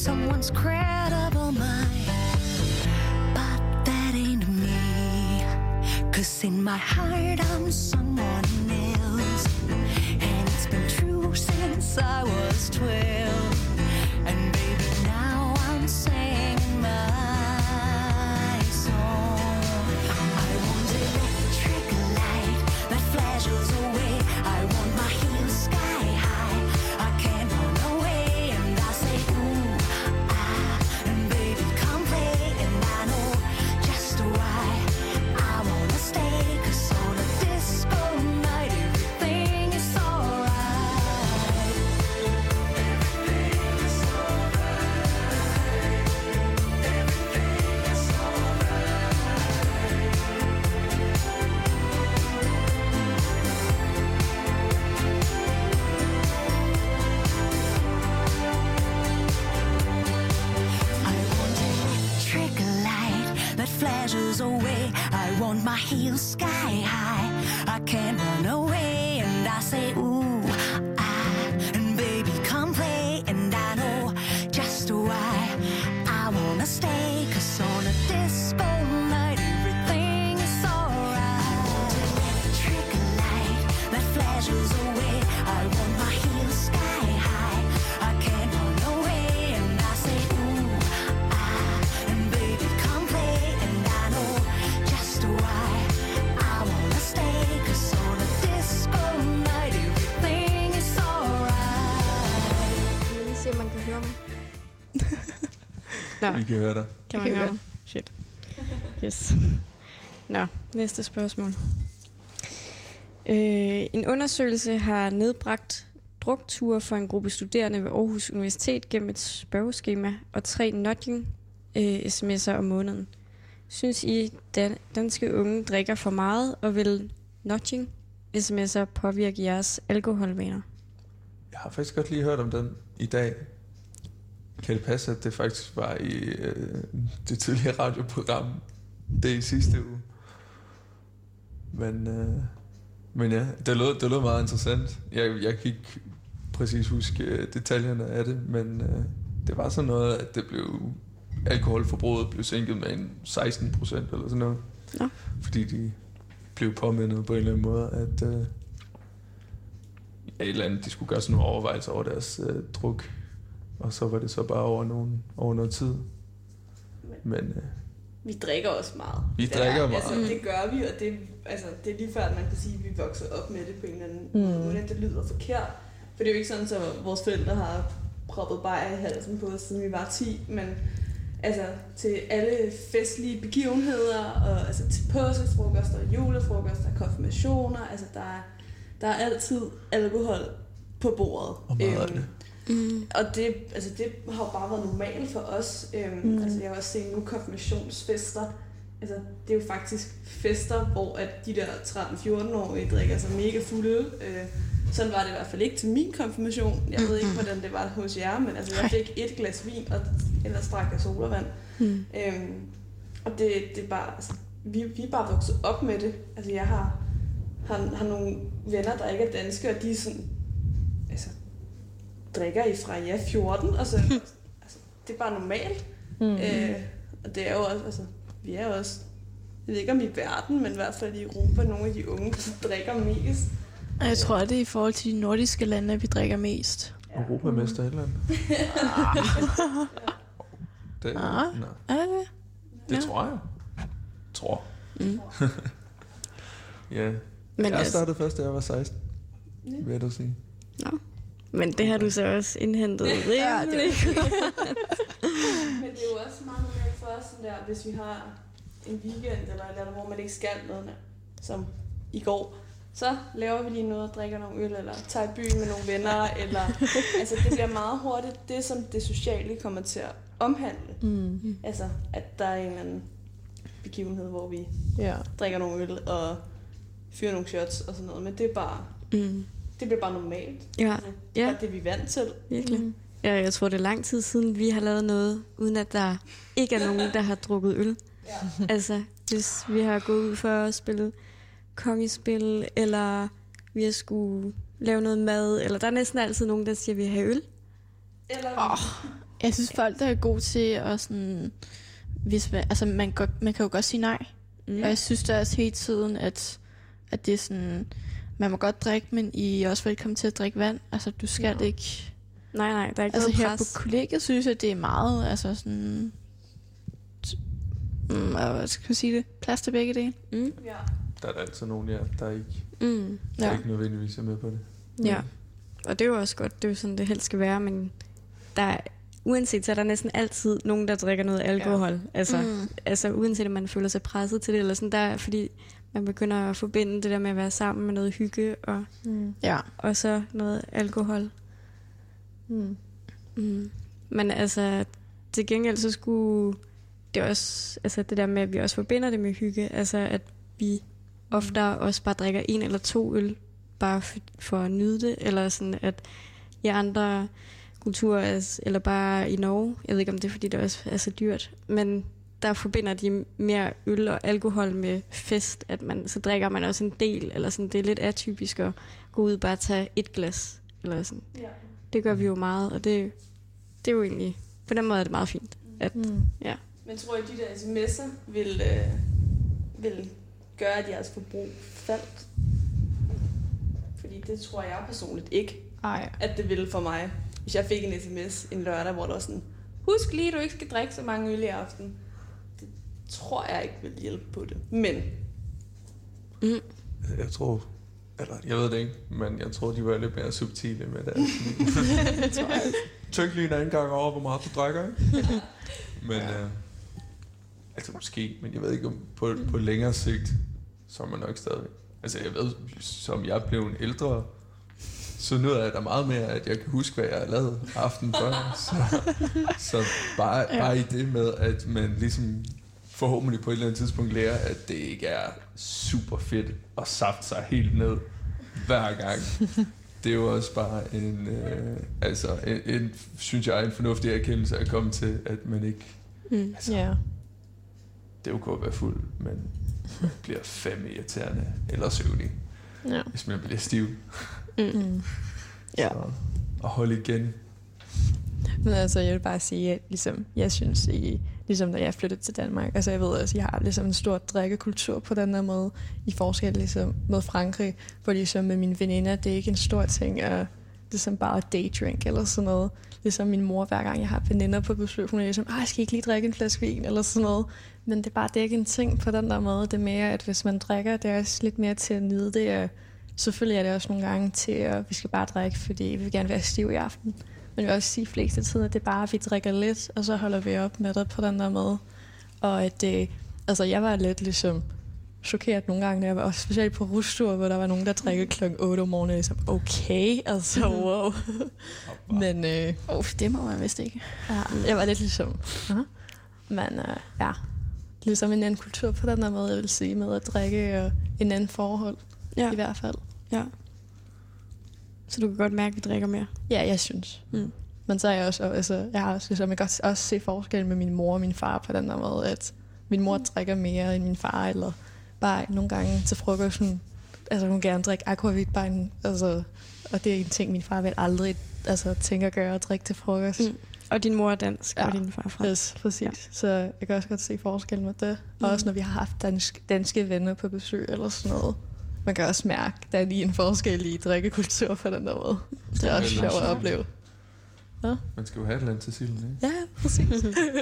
someone's credible mind. But that ain't me. Cause in my heart I'm something. Kan høre dig. kan man høre mig? Shit. Yes. Nå, næste spørgsmål. Øh, en undersøgelse har nedbragt drukture for en gruppe studerende ved Aarhus Universitet gennem et spørgeskema og tre nudging øh, sms'er om måneden. Synes I, dan- danske unge drikker for meget, og vil nudging sms'er påvirke jeres alkoholvaner? Jeg har faktisk godt lige hørt om den i dag. Kan det passe, at det faktisk var i øh, det tidligere radioprogram, det i sidste uge? Men, øh, men ja, det lød, det lød meget interessant. Jeg, jeg kan ikke præcis huske øh, detaljerne af det, men øh, det var sådan noget, at det blev alkoholforbruget blev sænket med en 16 procent eller sådan noget. Nå. Fordi de blev påmindet på en eller anden måde, at øh, ja, et eller andet, de skulle gøre sådan nogle overvejelser over deres øh, druk. Og så var det så bare over, nogen, over noget tid. Men øh, Vi drikker også meget. Vi Det drikker er- meget. Altså, det gør vi, og det, altså, det er lige før, at man kan sige, at vi vokser op med det på en eller anden Mm. måde. at det lyder forkert. For det er jo ikke sådan, at vores forældre har proppet bajer i halsen på os, siden vi var 10, men altså til alle festlige begivenheder, og altså til påskefrokoster, julefrokoster, konfirmationer, altså der er, der er altid alkohol på bordet. Og meget af det. Mm. Og det, altså det har jo bare været normalt for os. Øhm, Mm. Altså jeg har også set nu konfirmationsfester. Altså det er jo faktisk fester, hvor at de der 13-14-årige drikker sig mega fulde. Øh, sådan var det i hvert fald ikke til min konfirmation. Jeg ved ikke, hvordan det var hos jer, men altså jeg fik et glas vin, og ellers drak jeg sodavand. Mm. Øhm, og det, det er bare, altså, vi, vi er bare vokset op med det. Altså jeg har, har, har nogle venner, der ikke er danske, og de er sådan, drikker I fra ja 14, og så, altså, det er bare normalt. Mm. Øh, og det er jo også, altså, vi er jo også, jeg ved ikke om i verden, men i hvert fald i Europa, nogle af de unge, der drikker mest. Og jeg tror, det er i forhold til de nordiske lande, at vi drikker mest. Europamester et eller andet. (laughs) Det, Ah, nej, er det det? det Ja. tror jeg. Tror. Mm. (laughs) ja. Men jeg altså- startede først, da jeg var 16, vil jeg da sige. Nå. Men det har du så også indhentet Ja, det rimelig (laughs) Men det er jo også meget normalt for os, sådan der, hvis vi har en weekend eller et eller andet, hvor man ikke skal noget, som i går, så laver vi lige noget og drikker nogle øl, eller tager i byen med nogle venner, eller (laughs) altså det bliver meget hurtigt det, som det sociale kommer til at omhandle. Mm. Altså, at der er en eller anden begivenhed, hvor vi Ja. drikker nogle øl og fyrer nogle shots og sådan noget, men det er bare, Mm. Det bliver bare normalt. Ja. Altså, det er Ja. bare det, vi er vant til. Virkelig. Mm. Ja, jeg tror, det er lang tid siden, vi har lavet noget, uden at der ikke er nogen, der har drukket øl. Ja. Altså, hvis vi har gået ud for at spille kongespil, eller vi har skulle lave noget mad, eller der er næsten altid nogen, der siger, at vi har øl. Eller, oh, jeg synes, folk der er gode til at sådan... Hvis man, altså, man, godt, man kan jo godt sige nej. Mm. Og jeg synes da også hele tiden, at, at det er sådan, man må godt drikke, men I er også velkommen til at drikke vand. Altså, du skal Nå. ikke... Nej, nej, der er ikke altså, noget her pres. på kollegiet synes jeg, det er meget, altså sådan... Mm, hvad skal man sige det? Plads til begge dele. Mm. Ja. Der er der altid nogen, ja, der ikke, Mm. der Ja. ikke nødvendigvis er med på det. Ja, og det er jo også godt, det er jo sådan, det helst skal være, men der er, uanset, så er der næsten altid nogen, der drikker noget alkohol. Ja. Altså, Mm. altså uanset om man føler sig presset til det, eller sådan, der, er- fordi man begynder at forbinde det der med at være sammen med noget hygge, og, Mm. Ja. og så noget alkohol. Mm. Mm. Men altså, til gengæld så skulle det også, altså det der med, at vi også forbinder det med hygge, altså at vi oftere også bare drikker en eller to øl, bare for, for at nyde det, eller sådan at i andre kulturer, altså- eller bare i Norge, jeg ved ikke om det er, fordi det også er så dyrt, men der forbinder de mere øl og alkohol med fest, at man, så drikker man også en del, eller sådan, det er lidt atypisk at gå ud og bare tage et glas, eller sådan. Ja. Det gør vi jo meget, og det, det er jo egentlig, på den måde er det meget fint. At, Mm. ja. Men tror I, de der sms'er vil, øh, vil gøre, at jeres forbrug faldt? Fordi det tror jeg personligt ikke, Ej. at det ville for mig. Hvis jeg fik en sms en lørdag, hvor der var sådan, husk lige, at du ikke skal drikke så mange øl i aften. Tror jeg ikke vil hjælpe på det. Men Mm. Jeg tror, eller jeg ved det ikke, men jeg tror, de var lidt mere subtile med det. Tænk lige en anden gang over, hvor meget du drikker, ikke? (laughs) Men, ja. øh, altså måske, men jeg ved ikke, om på, på længere sigt, så er man nok stadig. Altså jeg ved, som jeg blev en ældre, så nyder jeg da meget mere, at jeg kan huske, hvad jeg har lavet aften før. Så, så bare, Ja. bare i det med, at man ligesom forhåbentlig på et eller andet tidspunkt lærer, at det ikke er super fedt at safte sig helt ned hver gang. (laughs) Det er jo også bare en, øh, altså en, en, synes jeg, en fornuftig erkendelse at komme til, at man ikke, Mm. altså, Ja. det er jo at være fuld, men man bliver fandme irriterende eller søvnig, Ja. hvis man bliver stiv. Mm. (laughs) Ja. Så, og holde igen. Men altså, jeg vil bare sige, at ligesom, jeg synes, I, ligesom da jeg flyttede til Danmark, altså jeg ved også, jeg har ligesom en stor drikkekultur på den der måde, i forskel ligesom med Frankrig, hvor ligesom med mine veninder, det er ikke en stor ting at ligesom bare daydrink eller sådan noget. Ligesom min mor, hver gang jeg har veninder på besøg, hun er ligesom, jeg skal ikke lige drikke en flaske vin eller sådan noget. Men det er bare, det er ikke en ting på den der måde. Det er mere, at hvis man drikker, det er også lidt mere til at nyde det, og selvfølgelig er det også nogle gange til, at vi skal bare drikke, fordi vi vil gerne være stiv i aften. Men jeg vil også sige fleste tider, at det er bare, at vi drikker lidt, og så holder vi op med det på den der måde. Og at det, altså jeg var lidt ligesom chokeret nogle gange, når jeg var også specielt på rustur, hvor der var nogen, der drikker klokken 8 om morgenen, og så, okay, altså wow. Men øh, Oh, det må man vist ikke. ja, jeg var lidt ligesom, uh men øh, ja, ligesom en anden kultur på den der måde, jeg vil sige, med at drikke og en anden forhold, Ja. i hvert fald. ja. Så du kan godt mærke, at vi drikker mere. Ja, jeg synes. Mm. Men så er jeg også, altså, jeg har også, ligesom, jeg kan også, se forskel med min mor og min far på den der måde, at min mor drikker mere end min far, eller bare nogle gange til frokosten, altså hun gerne drikke en, altså, og det er en ting, min far vil aldrig altså, tænke at gøre, at drikke til frokost. Mm. Og din mor er dansk, ja. Og din far er fransk. Yes, præcis. Ja. Så jeg kan også godt se forskel med det. Og også når vi har haft dansk, danske venner på besøg eller sådan noget. Man kan også mærke, at der er lige en forskel i drikkekultur på den der måde. Det er også sjovt at opleve. Man skal jo have et eller andet til silden, ikke? Ja, præcis.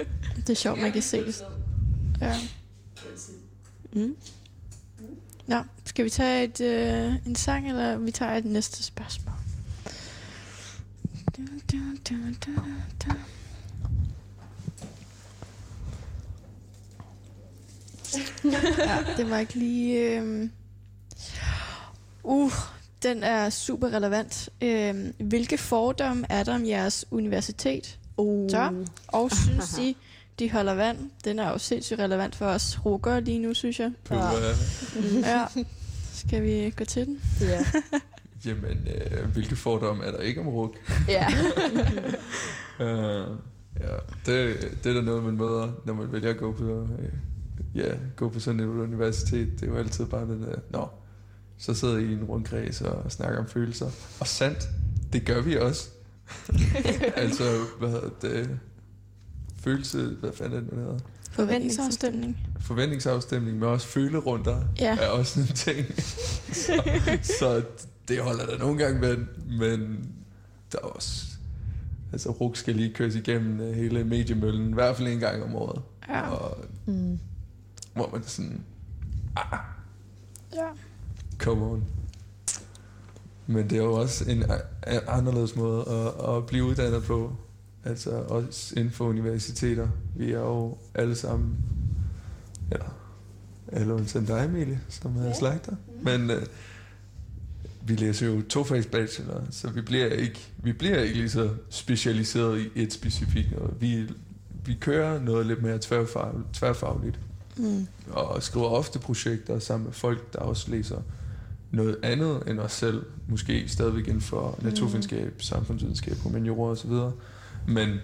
(laughs) Det er sjovt, man kan se det. Ja. Mm. ja. Skal vi tage et, øh, en sang, eller vi tager et næste spørgsmål? Du, du, du, du, du. ja, det var ikke lige... Øh... Uh, den er super relevant. Øh, hvilke fordomme er der om jeres universitet? Uh. Så, og (laughs) synes I, de holder vand? Den er jo sindssygt relevant for os rukker lige nu, synes jeg. Puh, øh, Ja. Skal vi gå til den? Ja. (laughs) Jamen, øh, hvilke fordomme er der ikke om ruk? (laughs) ja. Uh, ja, det, det er da noget, man møder, når man vælger at gå på, øh, ja, gå på sådan et universitet. Det er jo altid bare den der, nå, så sidder I i en rundkreds og snakker om følelser. Og sandt, det gør vi også. (laughs) altså, hvad hedder det? Følelse, hvad fanden er det, den hedder? Forventningsafstemning. Forventningsafstemning, men også følerunder Ja. er også en ting. (laughs) så, så det holder der nogle gange med, men der er også... Altså, RUK skal lige køres igennem øh, hele mediemøllen, i hvert fald en gang om året. Ja. Og, Mm. hvor man sådan, ah, Ja. Come on. Men det er jo også en anderledes måde at, at blive uddannet på. Altså også inden for universiteter. Vi er jo alle sammen, eller alle undtagen dig, Emilie, som er slagter. Men øh, vi læser jo tofags bachelor, så vi bliver ikke, vi bliver ikke lige så specialiseret i et specifikt noget. Vi, vi kører noget lidt mere tværfagligt, tværfagligt Mm. og skriver ofte projekter sammen med folk, der også læser noget andet end os selv. Måske stadigvæk inden for naturvidenskab, samfundsvidenskab, humaniora osv. Men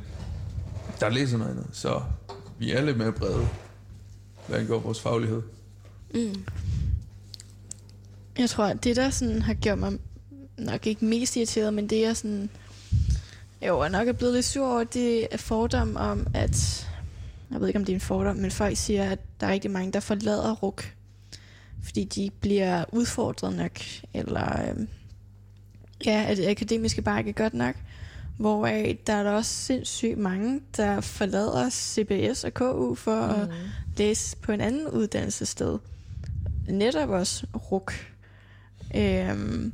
der læser noget andet, så vi er lidt mere brede, hvad angår vores faglighed. Mm. Jeg tror, at det, der sådan har gjort mig nok ikke mest irriteret, men det jeg sådan... Jo, jeg nok er blevet lidt sur over, det er fordom om, at... Jeg ved ikke, om det er en fordom, men folk siger, at der er rigtig mange, der forlader RUK, fordi de bliver udfordret nok, eller øhm, ja, at det akademiske bare ikke er godt nok. Hvoraf der er der også sindssygt mange, der forlader CBS og KU for mm. at læse på en anden uddannelsessted. Netop også RUK. Øhm,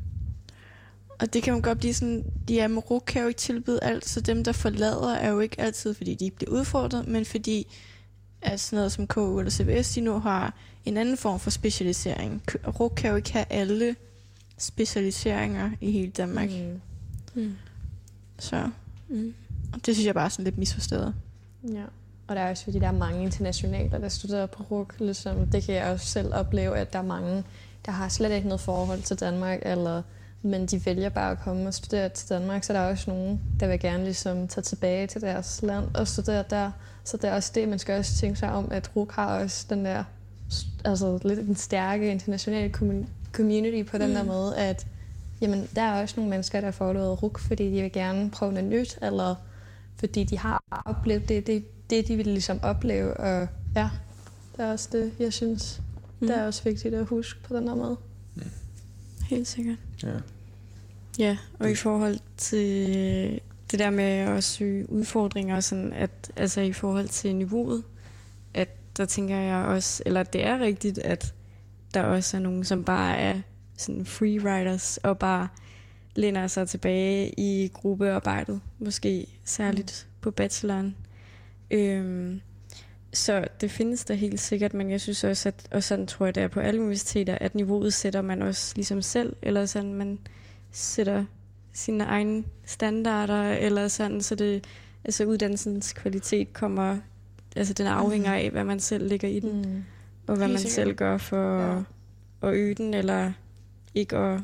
og det kan man godt blive sådan, ja, men RUK kan jo ikke tilbyde alt, så dem, der forlader, er jo ikke altid, fordi de bliver udfordret, men fordi at sådan noget som KU eller CBS, de nu har en anden form for specialisering. RUK kan jo ikke have alle specialiseringer i hele Danmark. Mm. Mm. Så Mm. og det synes jeg bare er sådan lidt misforstået. Ja. Og der er også fordi, der er mange internationaler, der studerer på RUK. Ligesom, det kan jeg også selv opleve, at der er mange, der har slet ikke noget forhold til Danmark, eller, men de vælger bare at komme og studere til Danmark. Så der er også nogen, der vil gerne ligesom, tage tilbage til deres land og studere der. Så det er også det, man skal også tænke sig om, at RUK har også den der, altså lidt en stærke internationale commu- community på den der Mm. måde, at jamen, der er også nogle mennesker, der får noget RUK, fordi de vil gerne prøve noget nyt, eller fordi de har oplevet det, det, det de vil ligesom opleve. Og ja, det er også det, jeg synes, mm. det er også vigtigt at huske på den her måde. Helt sikkert. Ja. Ja, og i forhold til det der med at søge udfordringer, og sådan at, altså i forhold til niveauet, der tænker jeg også, eller det er rigtigt, at der også er nogen, som bare er sådan free riders og bare læner sig tilbage i gruppearbejdet, måske særligt på bacheloren. Øhm, så det findes der helt sikkert, men jeg synes også, at, og sådan tror jeg, det er på alle universiteter, at niveauet sætter man også ligesom selv, eller sådan, man sætter sine egne standarder, eller sådan, så det, altså uddannelsens kvalitet kommer, altså den afhænger af, hvad man selv lægger i den, Mm. og hvad man selv gør for Ja. ja. at øge den, eller ikke at,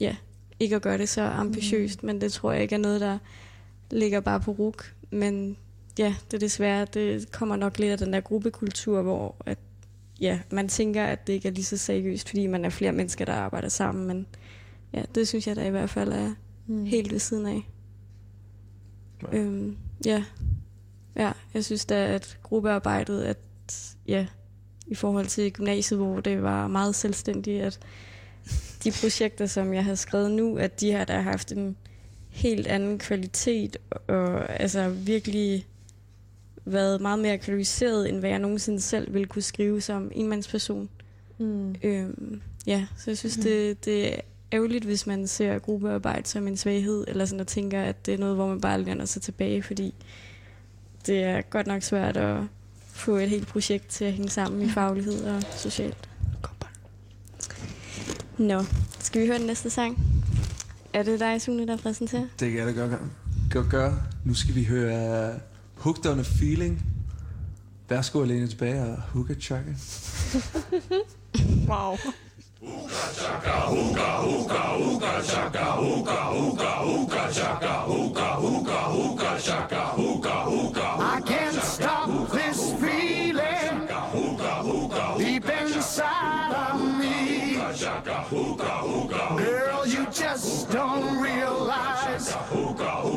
ja, ikke at gøre det så ambitiøst, mm. men det tror jeg ikke er noget, der ligger bare på RUK, men ja, det er desværre, det kommer nok lidt af den der gruppekultur, hvor at, ja, man tænker, at det ikke er lige så seriøst, fordi man er flere mennesker, der arbejder sammen, men ja, det synes jeg da i hvert fald er Mm. helt ved siden af. Ja. Øhm, ja. Ja, jeg synes da, at gruppearbejdet, at ja, i forhold til gymnasiet, hvor det var meget selvstændigt, at de projekter, som jeg har skrevet nu, at de har da haft en helt anden kvalitet, og altså virkelig været meget mere kvalificeret, end hvad jeg nogensinde selv ville kunne skrive som enmandsperson. Mm. Øhm, ja, så jeg synes, mm. det, det er ærgerligt, hvis man ser gruppearbejde som en svaghed, eller sådan og tænker, at det er noget, hvor man bare lænder sig tilbage, fordi det er godt nok svært at få et helt projekt til at hænge sammen i faglighed og socialt. Nå, skal vi høre den næste sang? Er det dig, Sune, der præsenterer? Det kan jeg da godt gøre. gøre. Nu skal vi høre Hooked on a Feeling. Værsgo alene tilbage og Hooka (laughs) Chaka. Wow. I can't stop this feeling deep inside of me. Girl, you just don't realize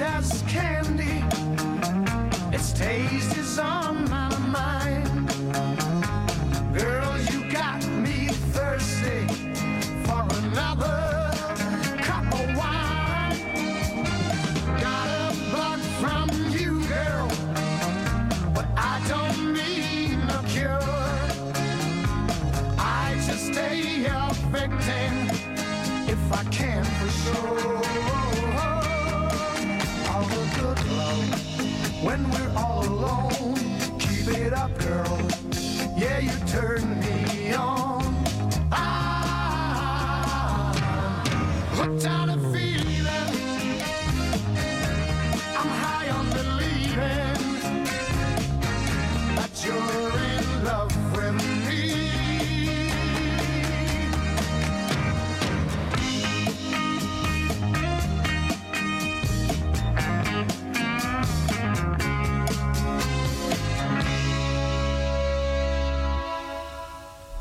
sweet as candy. Its taste is on my mind. Girl, you got me thirsty for another cup of wine. When we're all alone.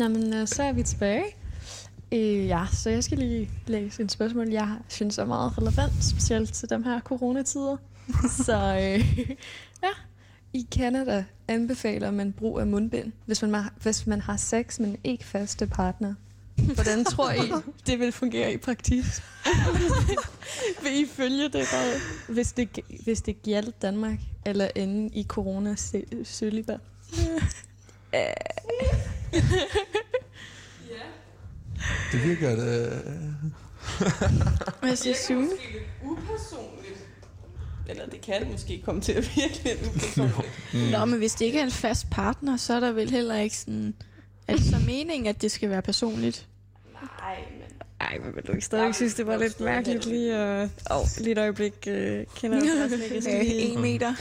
Nå, men øh, så er vi tilbage. Øh, ja, så jeg skal lige læse et spørgsmål, jeg synes er meget relevant, specielt til de her coronatider. (laughs) så øh, (laughs) ja, i Canada anbefaler man brug af mundbind, hvis man, hvis man har sex med en ikke faste partner. Hvordan tror I, (laughs) det vil fungere i praksis? vil I følge det bare, hvis det, hvis det gælder Danmark, eller ende i corona søliber? Det virker da... Hvad siger Sune? lidt upersonligt. Eller det kan måske komme til at virke lidt (laughs) upersonligt. Nå, men hvis det ikke er en fast partner, så er der vel heller ikke sådan... Er det så meningen, at det skal være personligt? Nej, men... Ej, men vil du ikke stadig synes, det var lidt mærkeligt lige at... Åh, oh, lige et øjeblik øh, kender jeg ikke. Lige... En meter.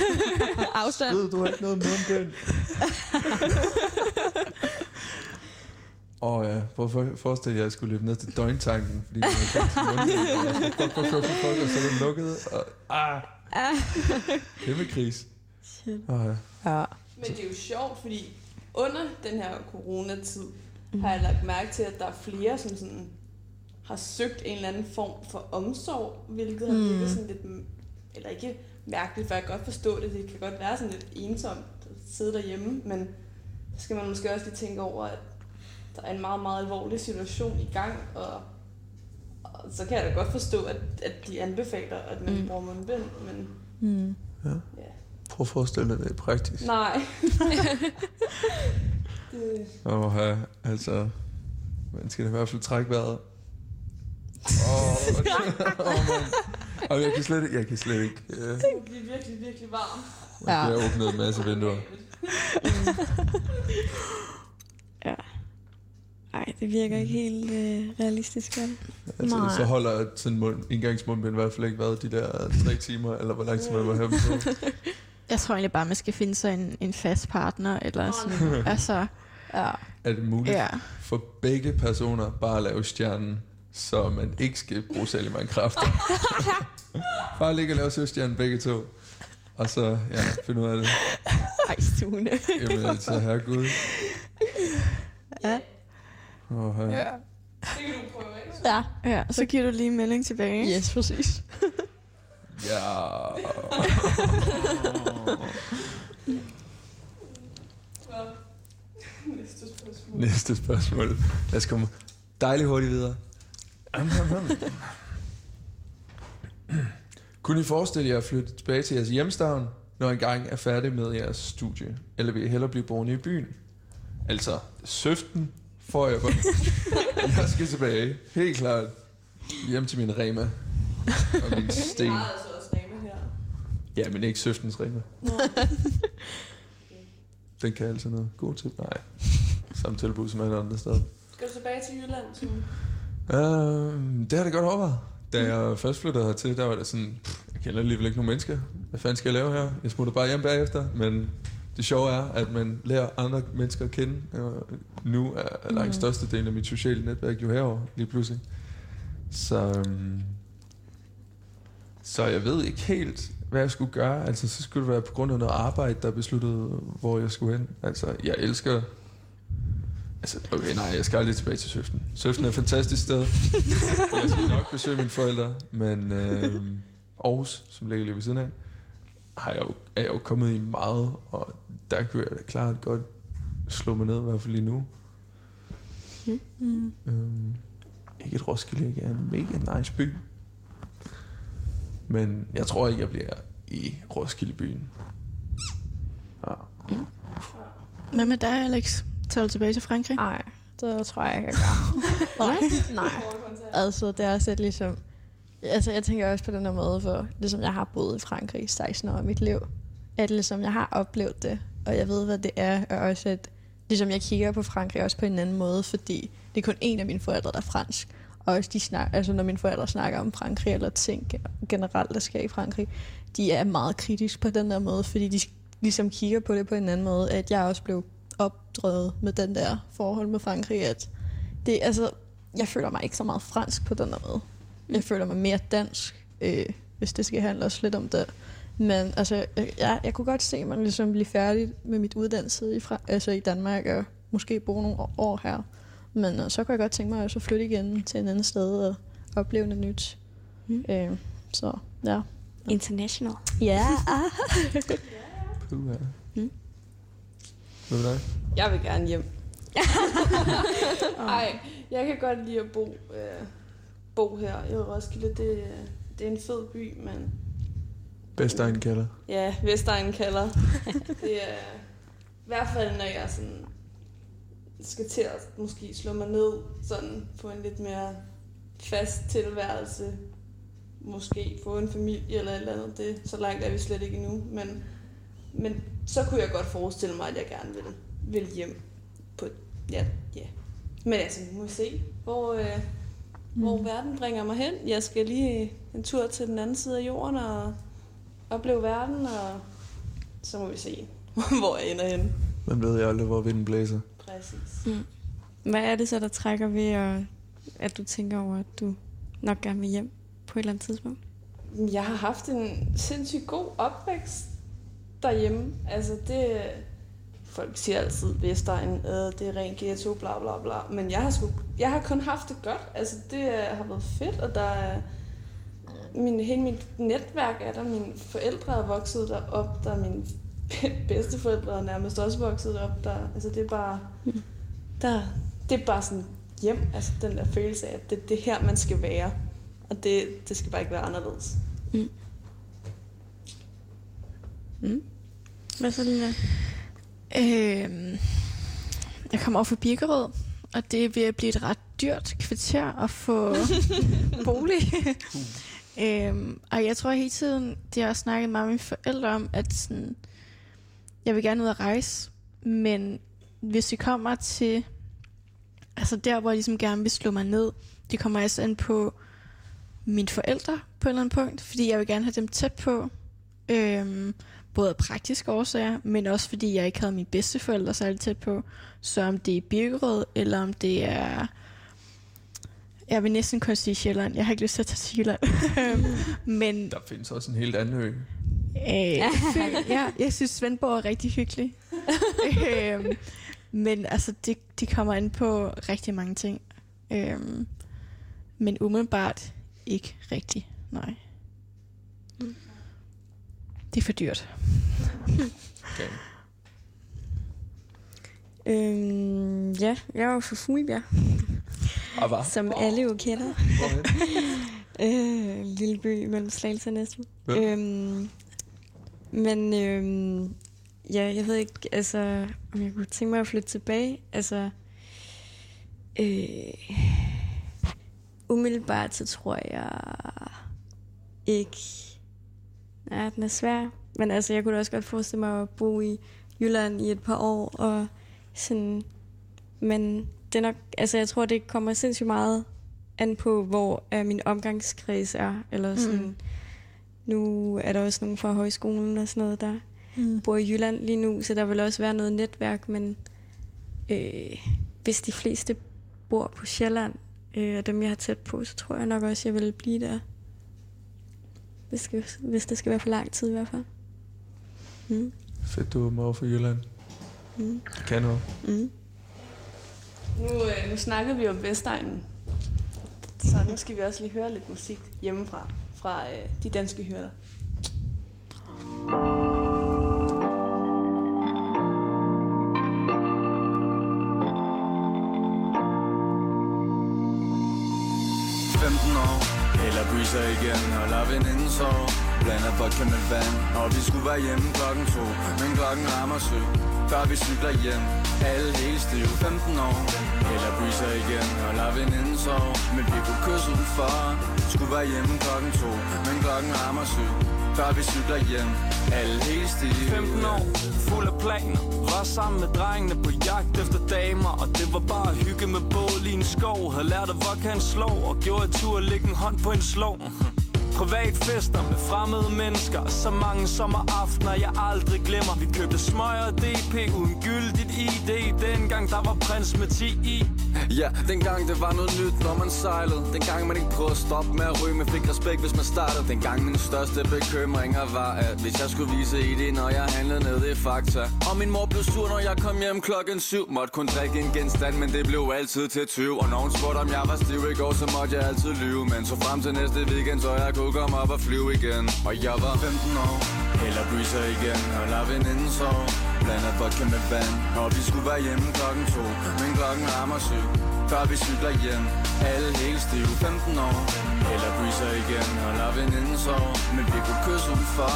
(laughs) Afstand. Ved du har ikke noget mundbind? Åh oh, ja, hvorfor forestille jer, at jeg skulle løbe ned til døgntanken, fordi og skulle fuck, fuck, fuck, fuck, og så er det lukket, og ah, kæmpe kris. Shit. Oh, ja. Ja. Men det er jo sjovt, fordi under den her coronatid mm. har jeg lagt mærke til, at der er flere, som sådan har søgt en eller anden form for omsorg, hvilket har Mm. virket sådan lidt, eller ikke mærkeligt, for jeg kan godt forstå det, det kan godt være sådan lidt ensomt at sidde derhjemme, men så skal man måske også lige tænke over, at der er en meget, meget alvorlig situation i gang, og, og så kan jeg da godt forstå, at, at de anbefaler, at man Mm. bruger mundbind, men Mm. ja. Prøv at forestille dig det i praktisk. nej. (laughs) (laughs) det, Og ja, altså, man skal i hvert fald trække vejret. Åh, oh, man. Og jeg kan slet ikke, jeg kan slet ikke. Uh, det bliver virkelig, virkelig varmt. jeg har åbnet en masse vinduer. (laughs) Ja. Ej, det virker ikke helt øh, realistisk. vel? Altså, så holder sådan en mund, indgangsmundbind i hvert fald ikke været de der tre timer, eller hvor lang tid man var her på. (laughs) Jeg tror egentlig bare, man skal finde sig en, en fast partner, eller sådan. altså, ja. Er det muligt Ja. for begge personer bare at lave stjernen, så man ikke skal bruge særlig mange kræfter? (laughs) bare ligge og lave søstjernen begge to. og så ja, finde ud af det. Ej, Stune. Jamen altså, herregud. Ja. Oh, ja. Ja. Det kan du prøve, ikke? Ja, ja, så giver du lige en melding tilbage. Yes, præcis. ja. (laughs) Næste spørgsmål. Næste spørgsmål. Lad os komme dejligt hurtigt videre. Kunne I forestille jer at flytte tilbage til jeres hjemstavn, når I engang er færdig med jeres studie? Eller vil I hellere blive boende i byen? Altså, søften får jeg bare. (laughs) jeg skal tilbage. Helt klart. Hjem til min Rema. Og min sten. Jeg har altså også Rema her. Ja, men ikke søftens Rema. Den kan altså noget. God til. Nej. Samme tilbud som alle andre steder. Skal du tilbage til Jylland? Så? Uh, det har det godt overvejet. Da jeg først flyttede hertil, der var det sådan, pff, jeg kender alligevel ikke nogen mennesker. Hvad fanden skal jeg lave her? Jeg smutter bare hjem bagefter. Men det sjove er, at man lærer andre mennesker at kende. Nu er langt Mhm. største del af mit sociale netværk jo herovre lige pludselig. Så, um, så jeg ved ikke helt, hvad jeg skulle gøre. Altså, så skulle det være på grund af noget arbejde, der besluttede, hvor jeg skulle hen. Altså, jeg elsker Altså, okay, nej, jeg skal aldrig tilbage til Søften. Søften er et fantastisk sted. jeg skal nok besøge mine forældre, men øh, Aarhus, som ligger lige ved siden af, har jeg jo, er jeg jo kommet i meget, og der kunne jeg da klart godt slå mig ned, i hvert fald lige nu. Mm. Øhm, ikke et Roskilde, ikke er en mega nice by. Men jeg tror ikke, jeg bliver i Roskilde-byen. Ja. Hvad med dig, Alex? Tager du tilbage til Frankrig? Nej, det tror jeg ikke, jeg gør. (laughs) Nej? Nej. Altså, det er også lidt ligesom... Altså, jeg tænker også på den her måde, hvor ligesom jeg har boet i Frankrig i 16 år af mit liv. At ligesom jeg har oplevet det, og jeg ved, hvad det er, og også at ligesom jeg kigger på Frankrig også på en anden måde, fordi det er kun en af mine forældre, der er fransk. Og også de snak, altså når mine forældre snakker om Frankrig, eller ting generelt, der sker i Frankrig, de er meget kritisk på den der måde, fordi de ligesom kigger på det på en anden måde, at jeg også blev opdraget med den der forhold med Frankrig, at det, altså, jeg føler mig ikke så meget fransk på den der måde. Jeg føler mig mere dansk, øh, hvis det skal handle også lidt om det. Men altså, jeg, jeg, kunne godt se mig ligesom blive færdig med mit uddannelse i, fra, altså i Danmark, og måske bo nogle år- her. Men øh, så kunne jeg godt tænke mig også at flytte igen til en anden sted og opleve noget nyt. Mm. Øh, så ja. International. Ja. (laughs) Ja. Hvad med dig? Jeg vil gerne hjem. (laughs) Ej, jeg kan godt lide at bo, øh, bo her i Roskilde. Det, det er en fed by, men Bedstein kalder. ja, Vestegnen kalder. (laughs) det er i hvert fald, når jeg sådan skal til at måske slå mig ned sådan på en lidt mere fast tilværelse. Måske få en familie eller et eller andet. Det, så langt er vi slet ikke endnu. Men, men så kunne jeg godt forestille mig, at jeg gerne vil, vil hjem på ja, ja. Men altså, nu må vi se, hvor, øh, mm. hvor verden bringer mig hen. Jeg skal lige en tur til den anden side af jorden og opleve verden, og så må vi se, (laughs) hvor jeg ender hen. Man ved jo aldrig, hvor vinden blæser. Præcis. Mm. Hvad er det så, der trækker ved, at, at du tænker over, at du nok gerne vil hjem på et eller andet tidspunkt? Jeg har haft en sindssygt god opvækst derhjemme. Altså det... Folk siger altid, Vestegn, øh, det er ren ghetto, bla bla bla. Men jeg har, sgu, jeg har kun haft det godt. Altså det har været fedt, og der er... Min, hele mit netværk er der. Mine forældre er vokset derop. Der er mine (laughs) bedsteforældre er nærmest også vokset derop. Der, altså det er bare... Der, det er bare sådan hjem. Altså den der følelse af, at det, det her, man skal være. Og det, det skal bare ikke være anderledes. Mm. Mm. Hvad så, Lina? Øhm, jeg kommer over fra Birkerød, og det at blive et ret dyrt kvarter at få (laughs) bolig. (laughs) øhm, og jeg tror hele tiden, det har jeg snakket meget med mine forældre om, at sådan, jeg vil gerne ud at rejse, men hvis vi kommer til, altså der, hvor jeg ligesom gerne vil slå mig ned, det kommer altså an på mine forældre på et eller andet punkt, fordi jeg vil gerne have dem tæt på. Øhm, både af praktiske årsager, men også fordi jeg ikke havde mine bedsteforældre særlig tæt på. Så om det er Birkerød, eller om det er... Jeg vil næsten kun sige Sjælland. Jeg har ikke lyst til at tage til Sjælland. (laughs) men Der findes også en helt anden ø. Øh, (laughs) ja, jeg synes, Svendborg er rigtig hyggelig. (laughs) øhm, men altså, det, det kommer ind på rigtig mange ting. Øhm, men umiddelbart ikke rigtigt, nej. Det er for dyrt. Okay. Øhm, ja, jeg er jo fra Fuglebjerg. Og hvad? Som alle jo kender. (laughs) Øh, lille by mellem Slagelse og Næstved. Ja. Øhm, men øhm, ja, jeg ved ikke, altså, om jeg kunne tænke mig at flytte tilbage. Altså, øh, umiddelbart så tror jeg ikke... Ja, den er svær. Men altså, jeg kunne da også godt forestille mig at bo i Jylland i et par år, og sådan... Men det er nok, altså jeg tror, det kommer sindssygt meget an på, hvor er min omgangskreds er. Eller sådan, Mm. Nu er der også nogen fra højskolen og sådan noget, der Mm. bor i Jylland lige nu, så der vil også være noget netværk, men øh, hvis de fleste bor på Sjælland, øh, og dem jeg har tæt på, så tror jeg nok også, jeg vil blive der. Hvis, skal, hvis det skal være for lang tid i hvert fald. Mm. Fedt, du er over for Jylland. Mm. Det kan noget. Mm. Nu, øh, nu snakkede vi om Vestegnen, så nu skal vi også lige høre lidt musik hjemmefra, fra øh, de danske hyrder. år Eller igen og lad veninden sove Blander vodka med vand Og vi skulle være hjemme klokken to. Men klokken rammer syv Før vi cykler hjem. Alle helt stive 15 år. Eller breezer igen og lad veninden sove Men vi kunne kysse udenfor Skulle være hjemme klokken to. Men klokken rammer syv før vi cykler hjem. Alle helt stive 15 år, fuld af planer. Var sammen med drengene på jagt efter damer. Og det var bare hygge med bål i en skov. Havde lært at vodkaen slå Og gjorde et tur at lægge en hånd på en slå Privatfester med fremmede mennesker. Så mange sommeraftener jeg aldrig glemmer. Vi købte smøger og DP uden gyldigt ID Dengang der var prins med 10 i. Ja, dengang det var noget nyt, når man sejlede. Dengang man ikke prøvede at stoppe med at ryge. Men fik respekt, hvis man startede. Dengang min største bekymringer var At hvis jeg skulle vise i det, når jeg handlede ned i Fakta. Og min mor blev sur, når jeg kom hjem klokken 7 Måtte kun drikke en genstand, men det blev altid til 20 Og nogen spurgte, om jeg var stiv i går, så måtte jeg altid lyve. Men så frem til næste weekend, så jeg kunne komme op og flyve igen. Og jeg var 15 år Eller breezer igen, og lad veninden sove Blander vodka med vand. Og vi skulle være hjemme klokken to Men klokken rammer syv Før vi cykler hjem. Alle helt stive 15 år Eller breezer igen. Og lad veninden sove Men vi kunne kysse udenfor.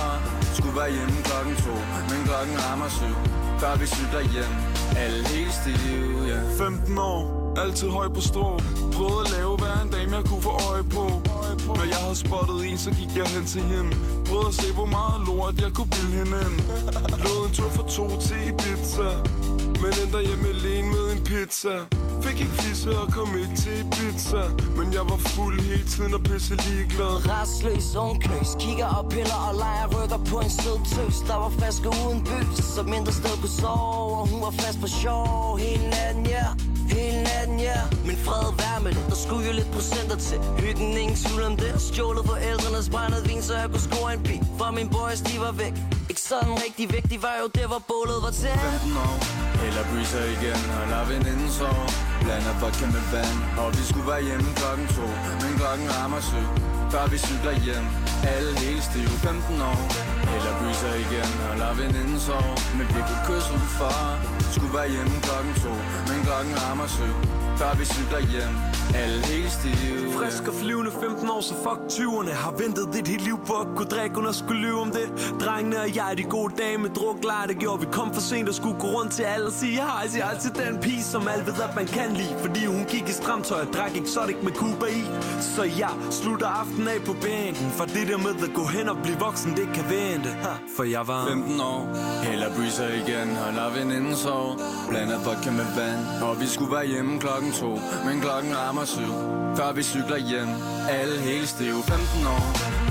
Skulle være hjemme klokken to Men klokken rammer syv Før vi cykler hjem. Alle helt stive, ja. 15 år, altid høj på strå. Prøvede at lave hver en dame jeg kunne få øje på Når jeg havde spottet en, så gik jeg hen til hende. Prøvede at se hvor meget lort jeg kunne bilde hende ind. Lod en tur for to til Ibiza Men endte hjemme alene med en pizza. Fik ikke fisse og kom ikke til Ibiza. Men jeg var fuld hele tiden og pisse ligeglad. Restløs ungknøs Kigger og piller og leger rykker på en sød tøs. Der var flaske uden bys Så mindre sted kunne sove. Og hun var fast på sjov. Hele natten, ja. Hele natten, ja. Men fred vær med det. Der skulle jo lidt procenter til. Hyggen, ingen tvivl om det. Stjålet forældrenes brændede vin Så jeg kunne score en pik For min boys, de var væk. Ikke sådan rigtig væk. De var jo der, hvor bålet var til 15 år Eller breezer igen. Og lad veninden sove Blander vodka med vand. Og vi skulle være hjemme klokken to Men klokken rammer syv Før vi cykler hjem. Alle helt stive 15 år. Eller byser igen Og lader veninden sove. Men vi kunne kysse udenfor Skulle være hjemme klokken to Men klokken rammer syv. Før vi cykler hjem. Alle helt stive Frisk og flyvende 15 år, så fuck 20'erne Har ventet dit helt liv på at kunne drikke Uden at skulle lyve om det. Drengene og jeg, de gode dage med druk Lej, det gjorde vi. Kom for sent og skulle gå rundt til alle Og sige hej, sig altid den pige Som alle ved, at man kan lide. Fordi hun gik i stramtøj og drak exotic med Cuba i. Så jeg slutter aften af på bænken For det der med at gå hen og blive voksen, det kan vente. Ha, For jeg var 15 år Eller breezer igen holder veninden sov Blander vodka med vand Og vi skulle være hjemme klokken to. Men klokken rammer syv Før vi cykler hjem. Alle helt stive. 15 år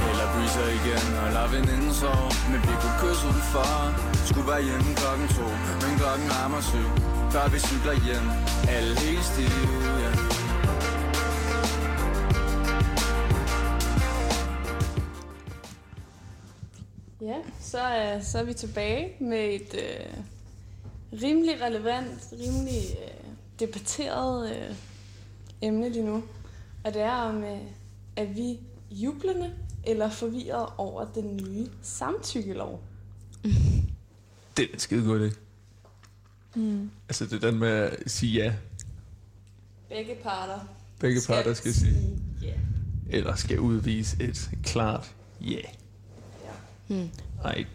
Eller breezer igen holder veninden sov Men vi kunne kysse udenfor Skulle være hjemme klokken to. Men klokken rammer syv Før vi cykler hjem. Alle helt stive, yeah. Ja, så er, så er vi tilbage med et øh, rimelig relevant, rimelig øh, debatteret øh, emne lige nu. Og det er om, øh, er vi jublende eller forvirret over den nye samtykkelov? (laughs) Det er en skide god idé. Mm. Altså, det er den med at sige ja. Begge parter. Begge Skal parter skal sige ja. Eller skal udvise et klart ja. Hmm. Nej,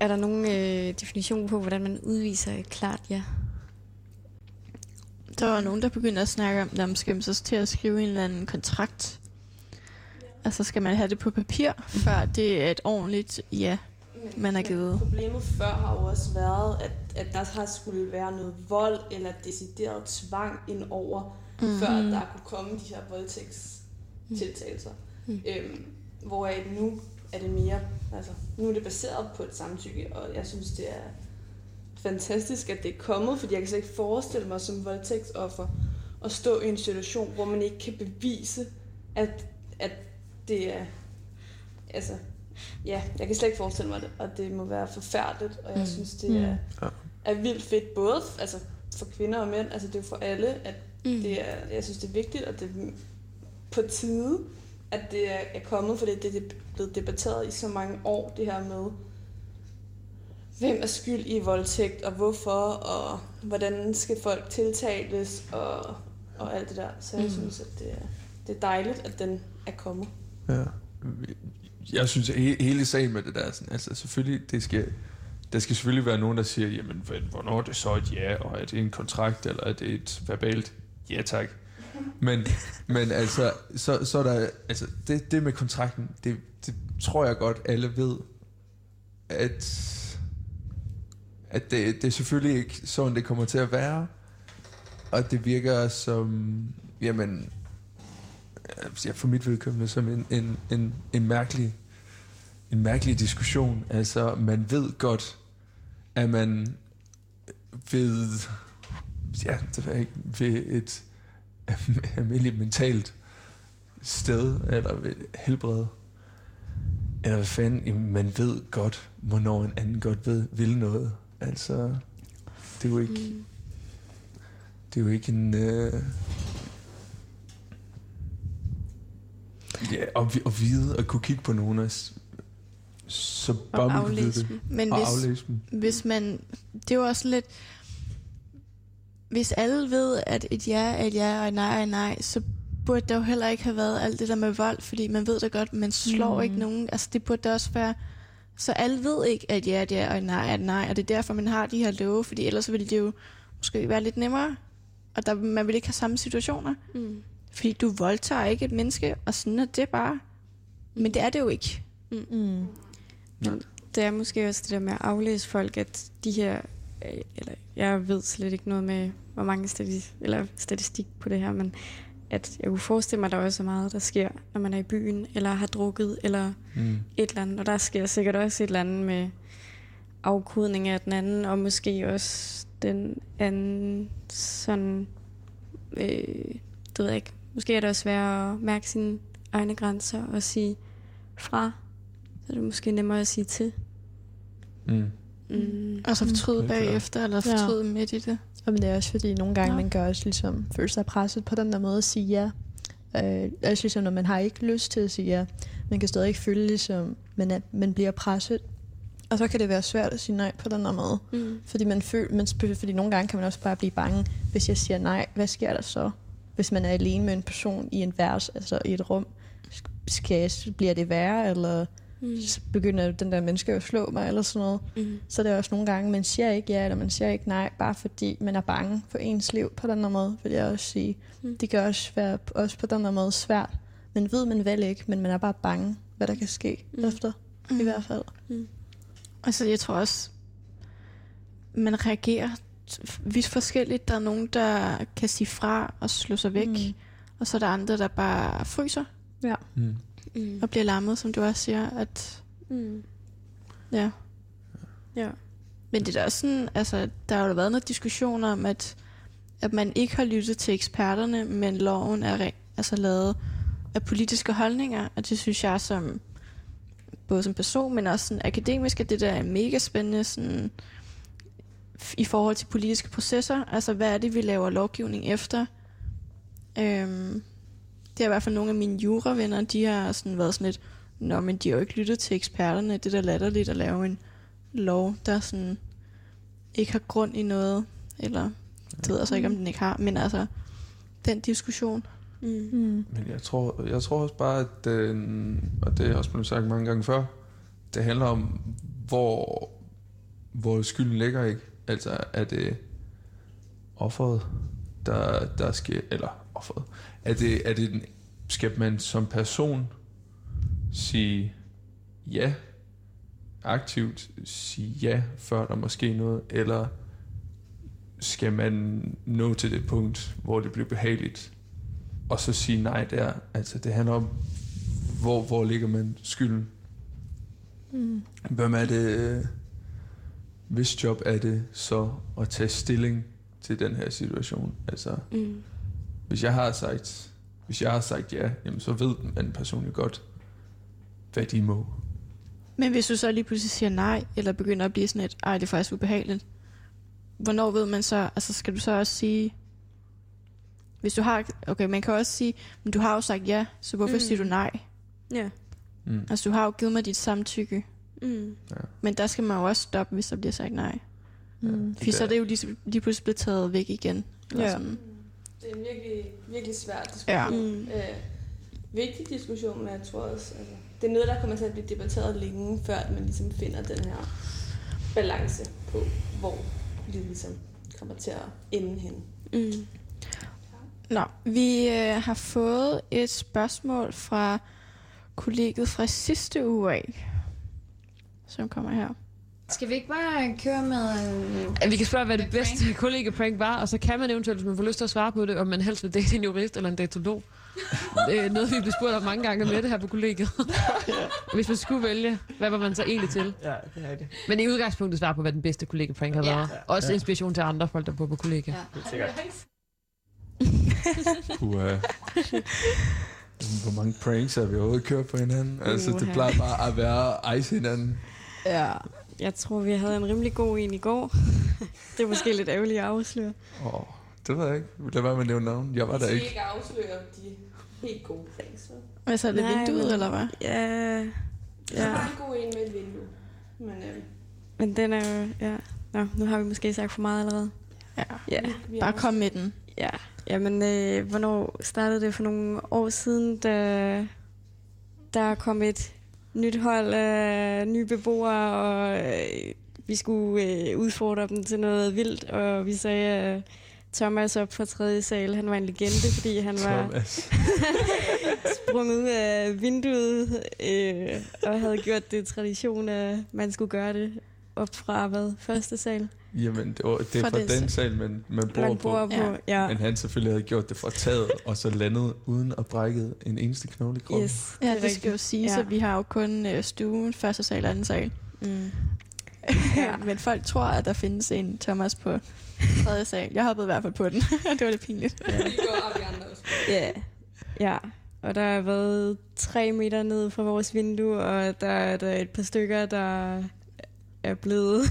Er der nogen øh, definition på, hvordan man udviser et klart ja? Der var nogen, der begyndte at snakke om, at man skal så til at skrive en eller anden kontrakt. Altså skal man have det på papir, før det er et ordentligt ja, man har givet. Problemet før har jo også været, at, at der har skulle være noget vold eller decideret tvang ind over, Mhm. mm. før der kunne komme de her voldtægtstiltagelser. Mm. Øhm, hvor nu er det mere, altså nu er det baseret på et samtykke, og jeg synes, det er fantastisk, at det er kommet, fordi jeg kan slet ikke forestille mig som voldtægtsoffer at stå i en situation, hvor man ikke kan bevise, at, at det er, altså, ja, jeg kan slet ikke forestille mig det, og det må være forfærdeligt, og jeg Mm. synes, det Mm. er, Ja. er vildt fedt, både altså, for kvinder og mænd, altså det er jo for alle, at Mm. det er, jeg synes, det er vigtigt, og det er på tide, at det er, er kommet, for det, det er blevet debatteret i så mange år, det her med, hvem er skyld i voldtægt, og hvorfor, og hvordan skal folk tiltales, og, og alt det der. Så jeg Mm. synes, at det er, det er dejligt, at den er kommet. Ja. Jeg synes, at he- hele sagen med det der, sådan, altså selvfølgelig, det skal, der skal selvfølgelig være nogen, der siger, jamen, hvornår er det så et ja, og er det en kontrakt, eller er det et verbalt ja tak. Men, men altså, så, så er der, altså, det, det med kontrakten, det, det tror jeg godt, alle ved, at, at det, det er selvfølgelig ikke sådan, det kommer til at være, og det virker som, jamen, ja, for mit vedkommende som en, en, en, en mærkelig en mærkelig diskussion. Altså, man ved godt, at man ved, ja, det ved ikke, ved et almindeligt mentalt sted, eller helbred, eller hvad fanden, jamen, man ved godt, hvornår en anden godt ved, vil noget. Altså, det er jo ikke, Mm. det er jo ikke en... Øh, ja, og, og vide og kunne kigge på nogen s- så bare Og aflæse dem. Men og hvis, aflæse dem. hvis man... Det er jo også lidt... Hvis alle ved, at et ja er et ja, og et nej er et nej, så burde der jo heller ikke have været alt det der med vold, fordi man ved da godt, man slår Mm. ikke nogen. Altså det burde da også være... Så alle ved ikke, at ja er et ja, og et nej er et nej, og det er derfor, man har de her love, fordi ellers ville det jo måske være lidt nemmere, og der, man vil ikke have samme situationer. Mm. Fordi du voldtager ikke et menneske, og sådan er det bare. Men det er det jo ikke. Mm. Mm. Men det er måske også det der med at aflæse folk, at de her, eller jeg ved slet ikke noget med, hvor mange statistik, eller statistik på det her, men at jeg kunne forestille mig, at der også er meget, der sker, når man er i byen, eller har drukket, eller Mm. et eller andet. Og der sker sikkert også et eller andet med afkodning af den anden, og måske også den anden sådan, øh, det ved jeg ikke, måske er det også svært at mærke sine egne grænser og sige fra. Så er det måske nemmere at sige til. Mm. Mm. Og så fortryde Helt klart. bagefter, eller fortryde ja. midt i det. Og men det er også fordi, nogle gange Ja. man kan også ligesom føle sig presset på den der måde at sige ja. Øh, også ligesom, når man har ikke lyst til at sige ja. Man kan stadig føle ligesom, man, er, man bliver presset. Og så kan det være svært at sige nej på den der måde. Mm. Fordi, man føler, man, fordi nogle gange kan man også bare blive bange. Hvis jeg siger nej, hvad sker der så? Hvis man er alene med en person i en værs, altså i et rum, skal jeg, bliver det værre, eller Mm. så begynder den der menneske at slå mig, eller sådan noget. Mm. Så det er også nogle gange, man siger ikke ja, eller man siger ikke nej, bare fordi man er bange for ens liv på den her måde, vil jeg også sige. Mm. Det kan også være også på den her måde svært. Man ved, man vil ikke, men man er bare bange, hvad der kan ske mm. efter, mm. i hvert fald. Altså, jeg tror også, man reagerer vidt forskelligt. Der er nogen, der kan sige fra og slå sig væk. Mm. Mm. Og så er der andre, der bare fryser Ja. Mm. Mm. og bliver lammet, som du også siger. At, Mm. ja. Ja. Men det er da også sådan, altså, der har jo været noget diskussion om, at, at man ikke har lyttet til eksperterne, men loven er altså lavet af politiske holdninger, og det synes jeg som både som person, men også sådan akademisk, at det der er mega spændende sådan, i forhold til politiske processer. Altså, hvad er det, vi laver lovgivning efter? Øhm, det er i hvert fald nogle af mine juravenner, de har sådan været sådan lidt, Nå, men de har jo ikke lyttet til eksperterne. Det er da latterligt at lave en lov, der sådan ikke har grund i noget. Eller, det ved jeg så ikke, om den ikke har. Men altså, den diskussion. Mm. Men jeg tror, jeg tror også bare, at den, og det er også blevet sagt mange gange før, det handler om, hvor, hvor skylden ligger, ikke? Altså, er det offeret, der, der skal, eller offeret, er det, er det den, skal man som person sige ja, aktivt sige ja, før der måske noget, eller skal man nå til det punkt, hvor det bliver behageligt, og så sige nej der. Altså det handler om, hvor, hvor ligger man skylden? Mm. Hvem er det, øh, hvis job er det så at tage stilling til den her situation? Altså, Mm. Hvis jeg har sagt, hvis jeg har sagt ja, jamen så ved den person jo godt, hvad de må. Men hvis du så lige pludselig siger nej, eller begynder at blive sådan et, ej, det er faktisk ubehageligt, hvornår ved man så, altså skal du så også sige, hvis du har, okay, man kan også sige, men du har jo sagt ja, så hvorfor Mm. siger du nej? Ja. Mm. Altså du har jo givet mig dit samtykke, Mm. Ja. men der skal man jo også stoppe, hvis der bliver sagt nej. Mm. Fordi så er det jo lige, lige pludselig blevet taget væk igen. Eller Ja. sådan. Det er en virkelig, virkelig svær diskussion. Ja. Mm. Øh, vigtig diskussion, men jeg tror også, altså, det er noget, der kommer til at blive debatteret længe, før at man ligesom finder den her balance på, hvor det ligesom kommer til at ende hen. Mm. Nå, vi øh, har fået et spørgsmål fra kollegiet fra sidste uge af, som kommer her. Skal vi ikke bare køre med... Øh, Ja, vi kan spørge, hvad det bedste (laughs) kollega-prank var, og så kan man eventuelt, hvis man får lyst til at svare på det, om man helst vil date en jurist eller en datolog. Det er noget, vi bliver spurgt om mange gange med det her på kollegiet. (laughs) hvis man skulle vælge, hvad var man så egentlig til? Ja, det er det. Men i udgangspunktet svare på, hvad den bedste kollega-prank har Ja. været. Også Ja. inspiration til andre folk, der bor på kollega. Helt sikkert. (laughs) Puha. Hvor mange pranks har vi overhovedet kørt på hinanden? Altså, det plejer bare at være ice hinanden. Ja. Jeg tror, vi havde en rimelig god en i går. (laughs) det er måske lidt ærgerligt at afsløre. Åh, oh, det ved jeg ikke. Lad være med at nævne navn. Jeg var der Så I ikke. ikke afslører de helt gode vel? Hvad så er det Nej, vinduet, men- eller hvad? Ja. Ja. Ja. en god en med et vindue. Men øhm, Men den er jo... Ja. Nå, nu har vi måske sagt for meget allerede. Ja. Ja. vi Bare kom med den. Ja, jamen, øh, hvornår startede det for nogle år siden, da der kom et nyt hold af nye beboere, og øh, vi skulle øh, udfordre dem til noget vildt, og vi sagde, at Thomas op fra tredje sal, han var en legende, fordi han var (laughs) sprunget ud af vinduet, øh, og havde gjort det tradition, at man skulle gøre det op fra, hvad, første sal? Jamen, det, var, det er Fra fra det- den sal, man, man bor Man på. bor på, ja. Men han selvfølgelig havde gjort det fra taget, og så landet uden at brække en eneste knogle i kroppen. Yes, Ja, det, skal jo sige, Ja. at vi har jo kun øh, stuen, første sal og anden sal. Mm. (laughs) ja. Men folk tror, at der findes en Thomas på tredje sal. Jeg hoppede i hvert fald på den. (laughs) det var lidt pinligt. vi går op i andre også. Ja, ja. Og der har været tre meter ned fra vores vindue, og der er der et par stykker, der er blevet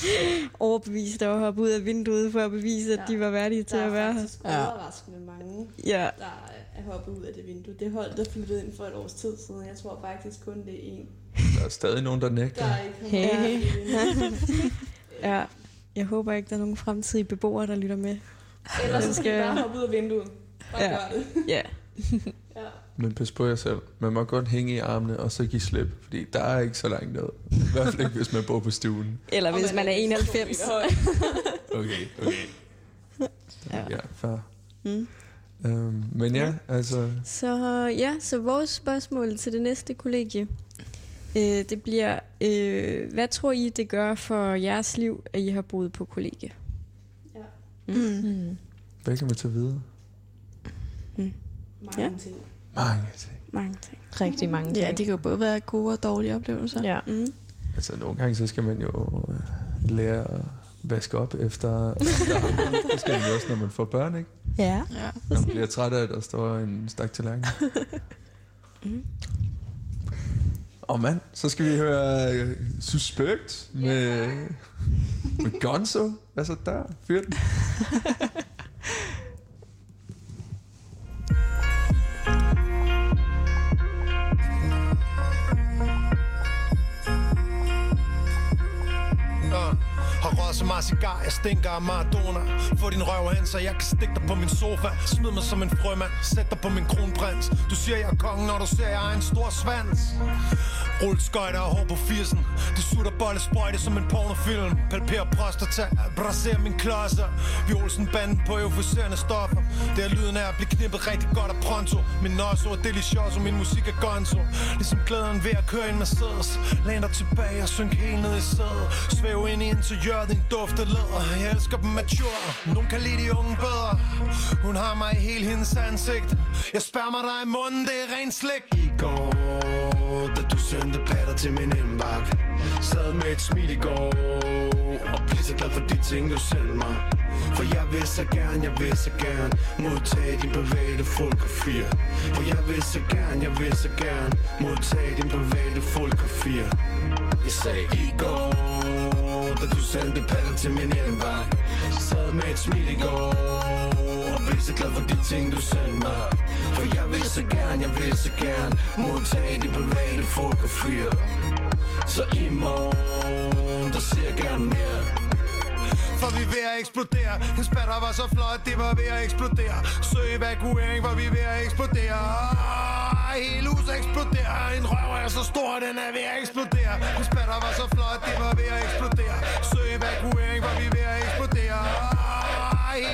(laughs) overbevist og hoppet ud af vinduet for at bevise, at de var værdige til der at være er her. faktisk overraskende mange, Ja. der er hoppet ud af det vindue. Det hold, der flyttede ind for et års tid siden. Jeg tror faktisk kun, det er en. Der er stadig nogen, der nægter. Der er ikke Hey. (laughs) ja. Jeg håber ikke, der er nogen fremtidige beboere, der lytter med. Ellers så skal I bare hoppe ud af vinduet. Bare Ja. gør det. Ja. (laughs) Men pas på jer selv. Man må godt hænge i armene, og så give slip. Fordi der er ikke så langt ned. I hvert fald ikke, hvis man bor på stuen. Eller hvis man er 91. (laughs) Okay, okay. Ja. Ja, fair. Mm. Um, men ja, altså... Så ja, så vores spørgsmål til det næste kollegie, øh, det bliver, øh, hvad tror I, det gør for jeres liv, at I har boet på kollegie? Ja. Mm. Mm. Hvad kan man tage videre? Mm. Mange Ja. ting. Mange ting. Mange ting. Rigtig mange ting. Ja, det kan jo både være gode og dårlige oplevelser. Ja. Mm. Altså, nogle gange så skal man jo øh, lære at vaske op efter. Det skal man jo også, når man får børn, ikke? Ja. ja. Når man bliver træt af, at der står en stak tallerken. Mm. Og mand, så skal vi høre øh, Suspect med, med Gonzo. Hvad så der? Fyr den. (laughs) har cigar, jeg stinker af Maradona. Få din røv hen, så jeg kan stikke dig på min sofa. Smid mig som en frømand, sæt dig på min kronprins. Du siger, jeg er kongen, når du ser, jeg er en stor svans. Rul skøjter og hår på 80'en Det sutter bolle sprøjte som en pornofilm. Palperer prostata, brasser min klodser. Vi Olsen banden på euforiserende stof det er lyden af at blive knippet rigtig godt af pronto. Min også er delicioso, min musik er gonzo. Ligesom glæden ved at køre en Mercedes. Læn dig tilbage og synk helt ned i sædet. Svæv ind i interiøret, din duft er læder. Jeg elsker dem mature, nogen kan lide de unge bedre. Hun har mig i hele hendes ansigt. Jeg spærmer dig i munden, det er ren slik. I går, da du sendte patter til min indbakke Sad med et smil i går. Og blev så glad for de ting du sendte mig. For jeg vil så gerne, jeg vil så gerne Modtage din private fotografier For jeg vil så gerne, jeg vil så gerne Modtage din private fotografier Jeg sagde i går Da du sendte patter til min indbakke Sad med et smil i går Og blev så glad for de ting du sendte mig. For jeg vil så gerne, jeg vil så gerne Modtage din private fotografier Så i morgen, der ser jeg gerne mere for vi er ved at eksplodere. Hendes patter var så flot, det var ved at eksplodere. Søg evakuering, for vi er ved at eksplodere. Hele huset eksploderer. En røv er så stor, den er ved at eksplodere. Hendes patter var så flot, det var ved at eksplodere. Søg evakuering, for vi er ved at eksplodere.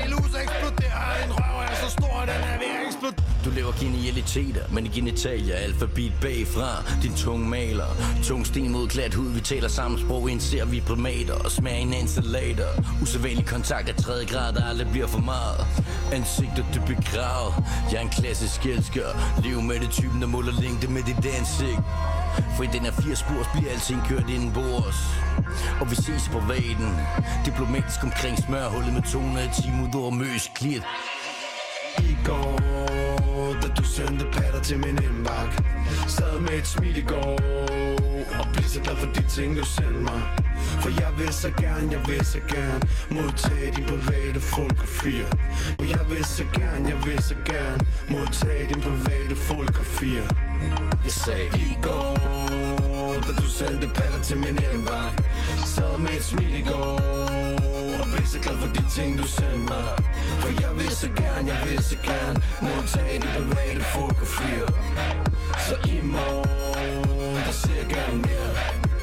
Hele huset eksploderer. En røv er så stor, den er ved at eksplodere Du lever genialiteter, men i genitalia Alfabet bagfra, din tunge maler Tung sten mod glat hud, vi taler samme sprog Indser vi primater og smager en salater Usædvanlig kontakt af tredje grad, der aldrig bliver for meget. Ansigter du begravet Jeg er en klassisk elsker. Lev med det typen, der måler længde med dit ansigt. For i den her fire spors bliver alting kørt indenbords. Og vi ses på vaden. Diplomatisk omkring smørhullet med 210 mod over møs klit. I går, du sendte patter til min indbakke. Sad med et smil i går Og blev så glad for de ting du sendte mig. For jeg vil så gerne, jeg vil så gerne Modtage din private fotografier. Og jeg vil så gerne, jeg vil så gerne Modtage din private fotografier. Jeg sagde i går Da du sendte patter til min indbakke. Sad med et smil i går så glad for de ting du sendte mig For jeg vil så gerne, jeg vil så gerne Modtage de private folk og fotografier. Så i morgen, der ser jeg gerne mere.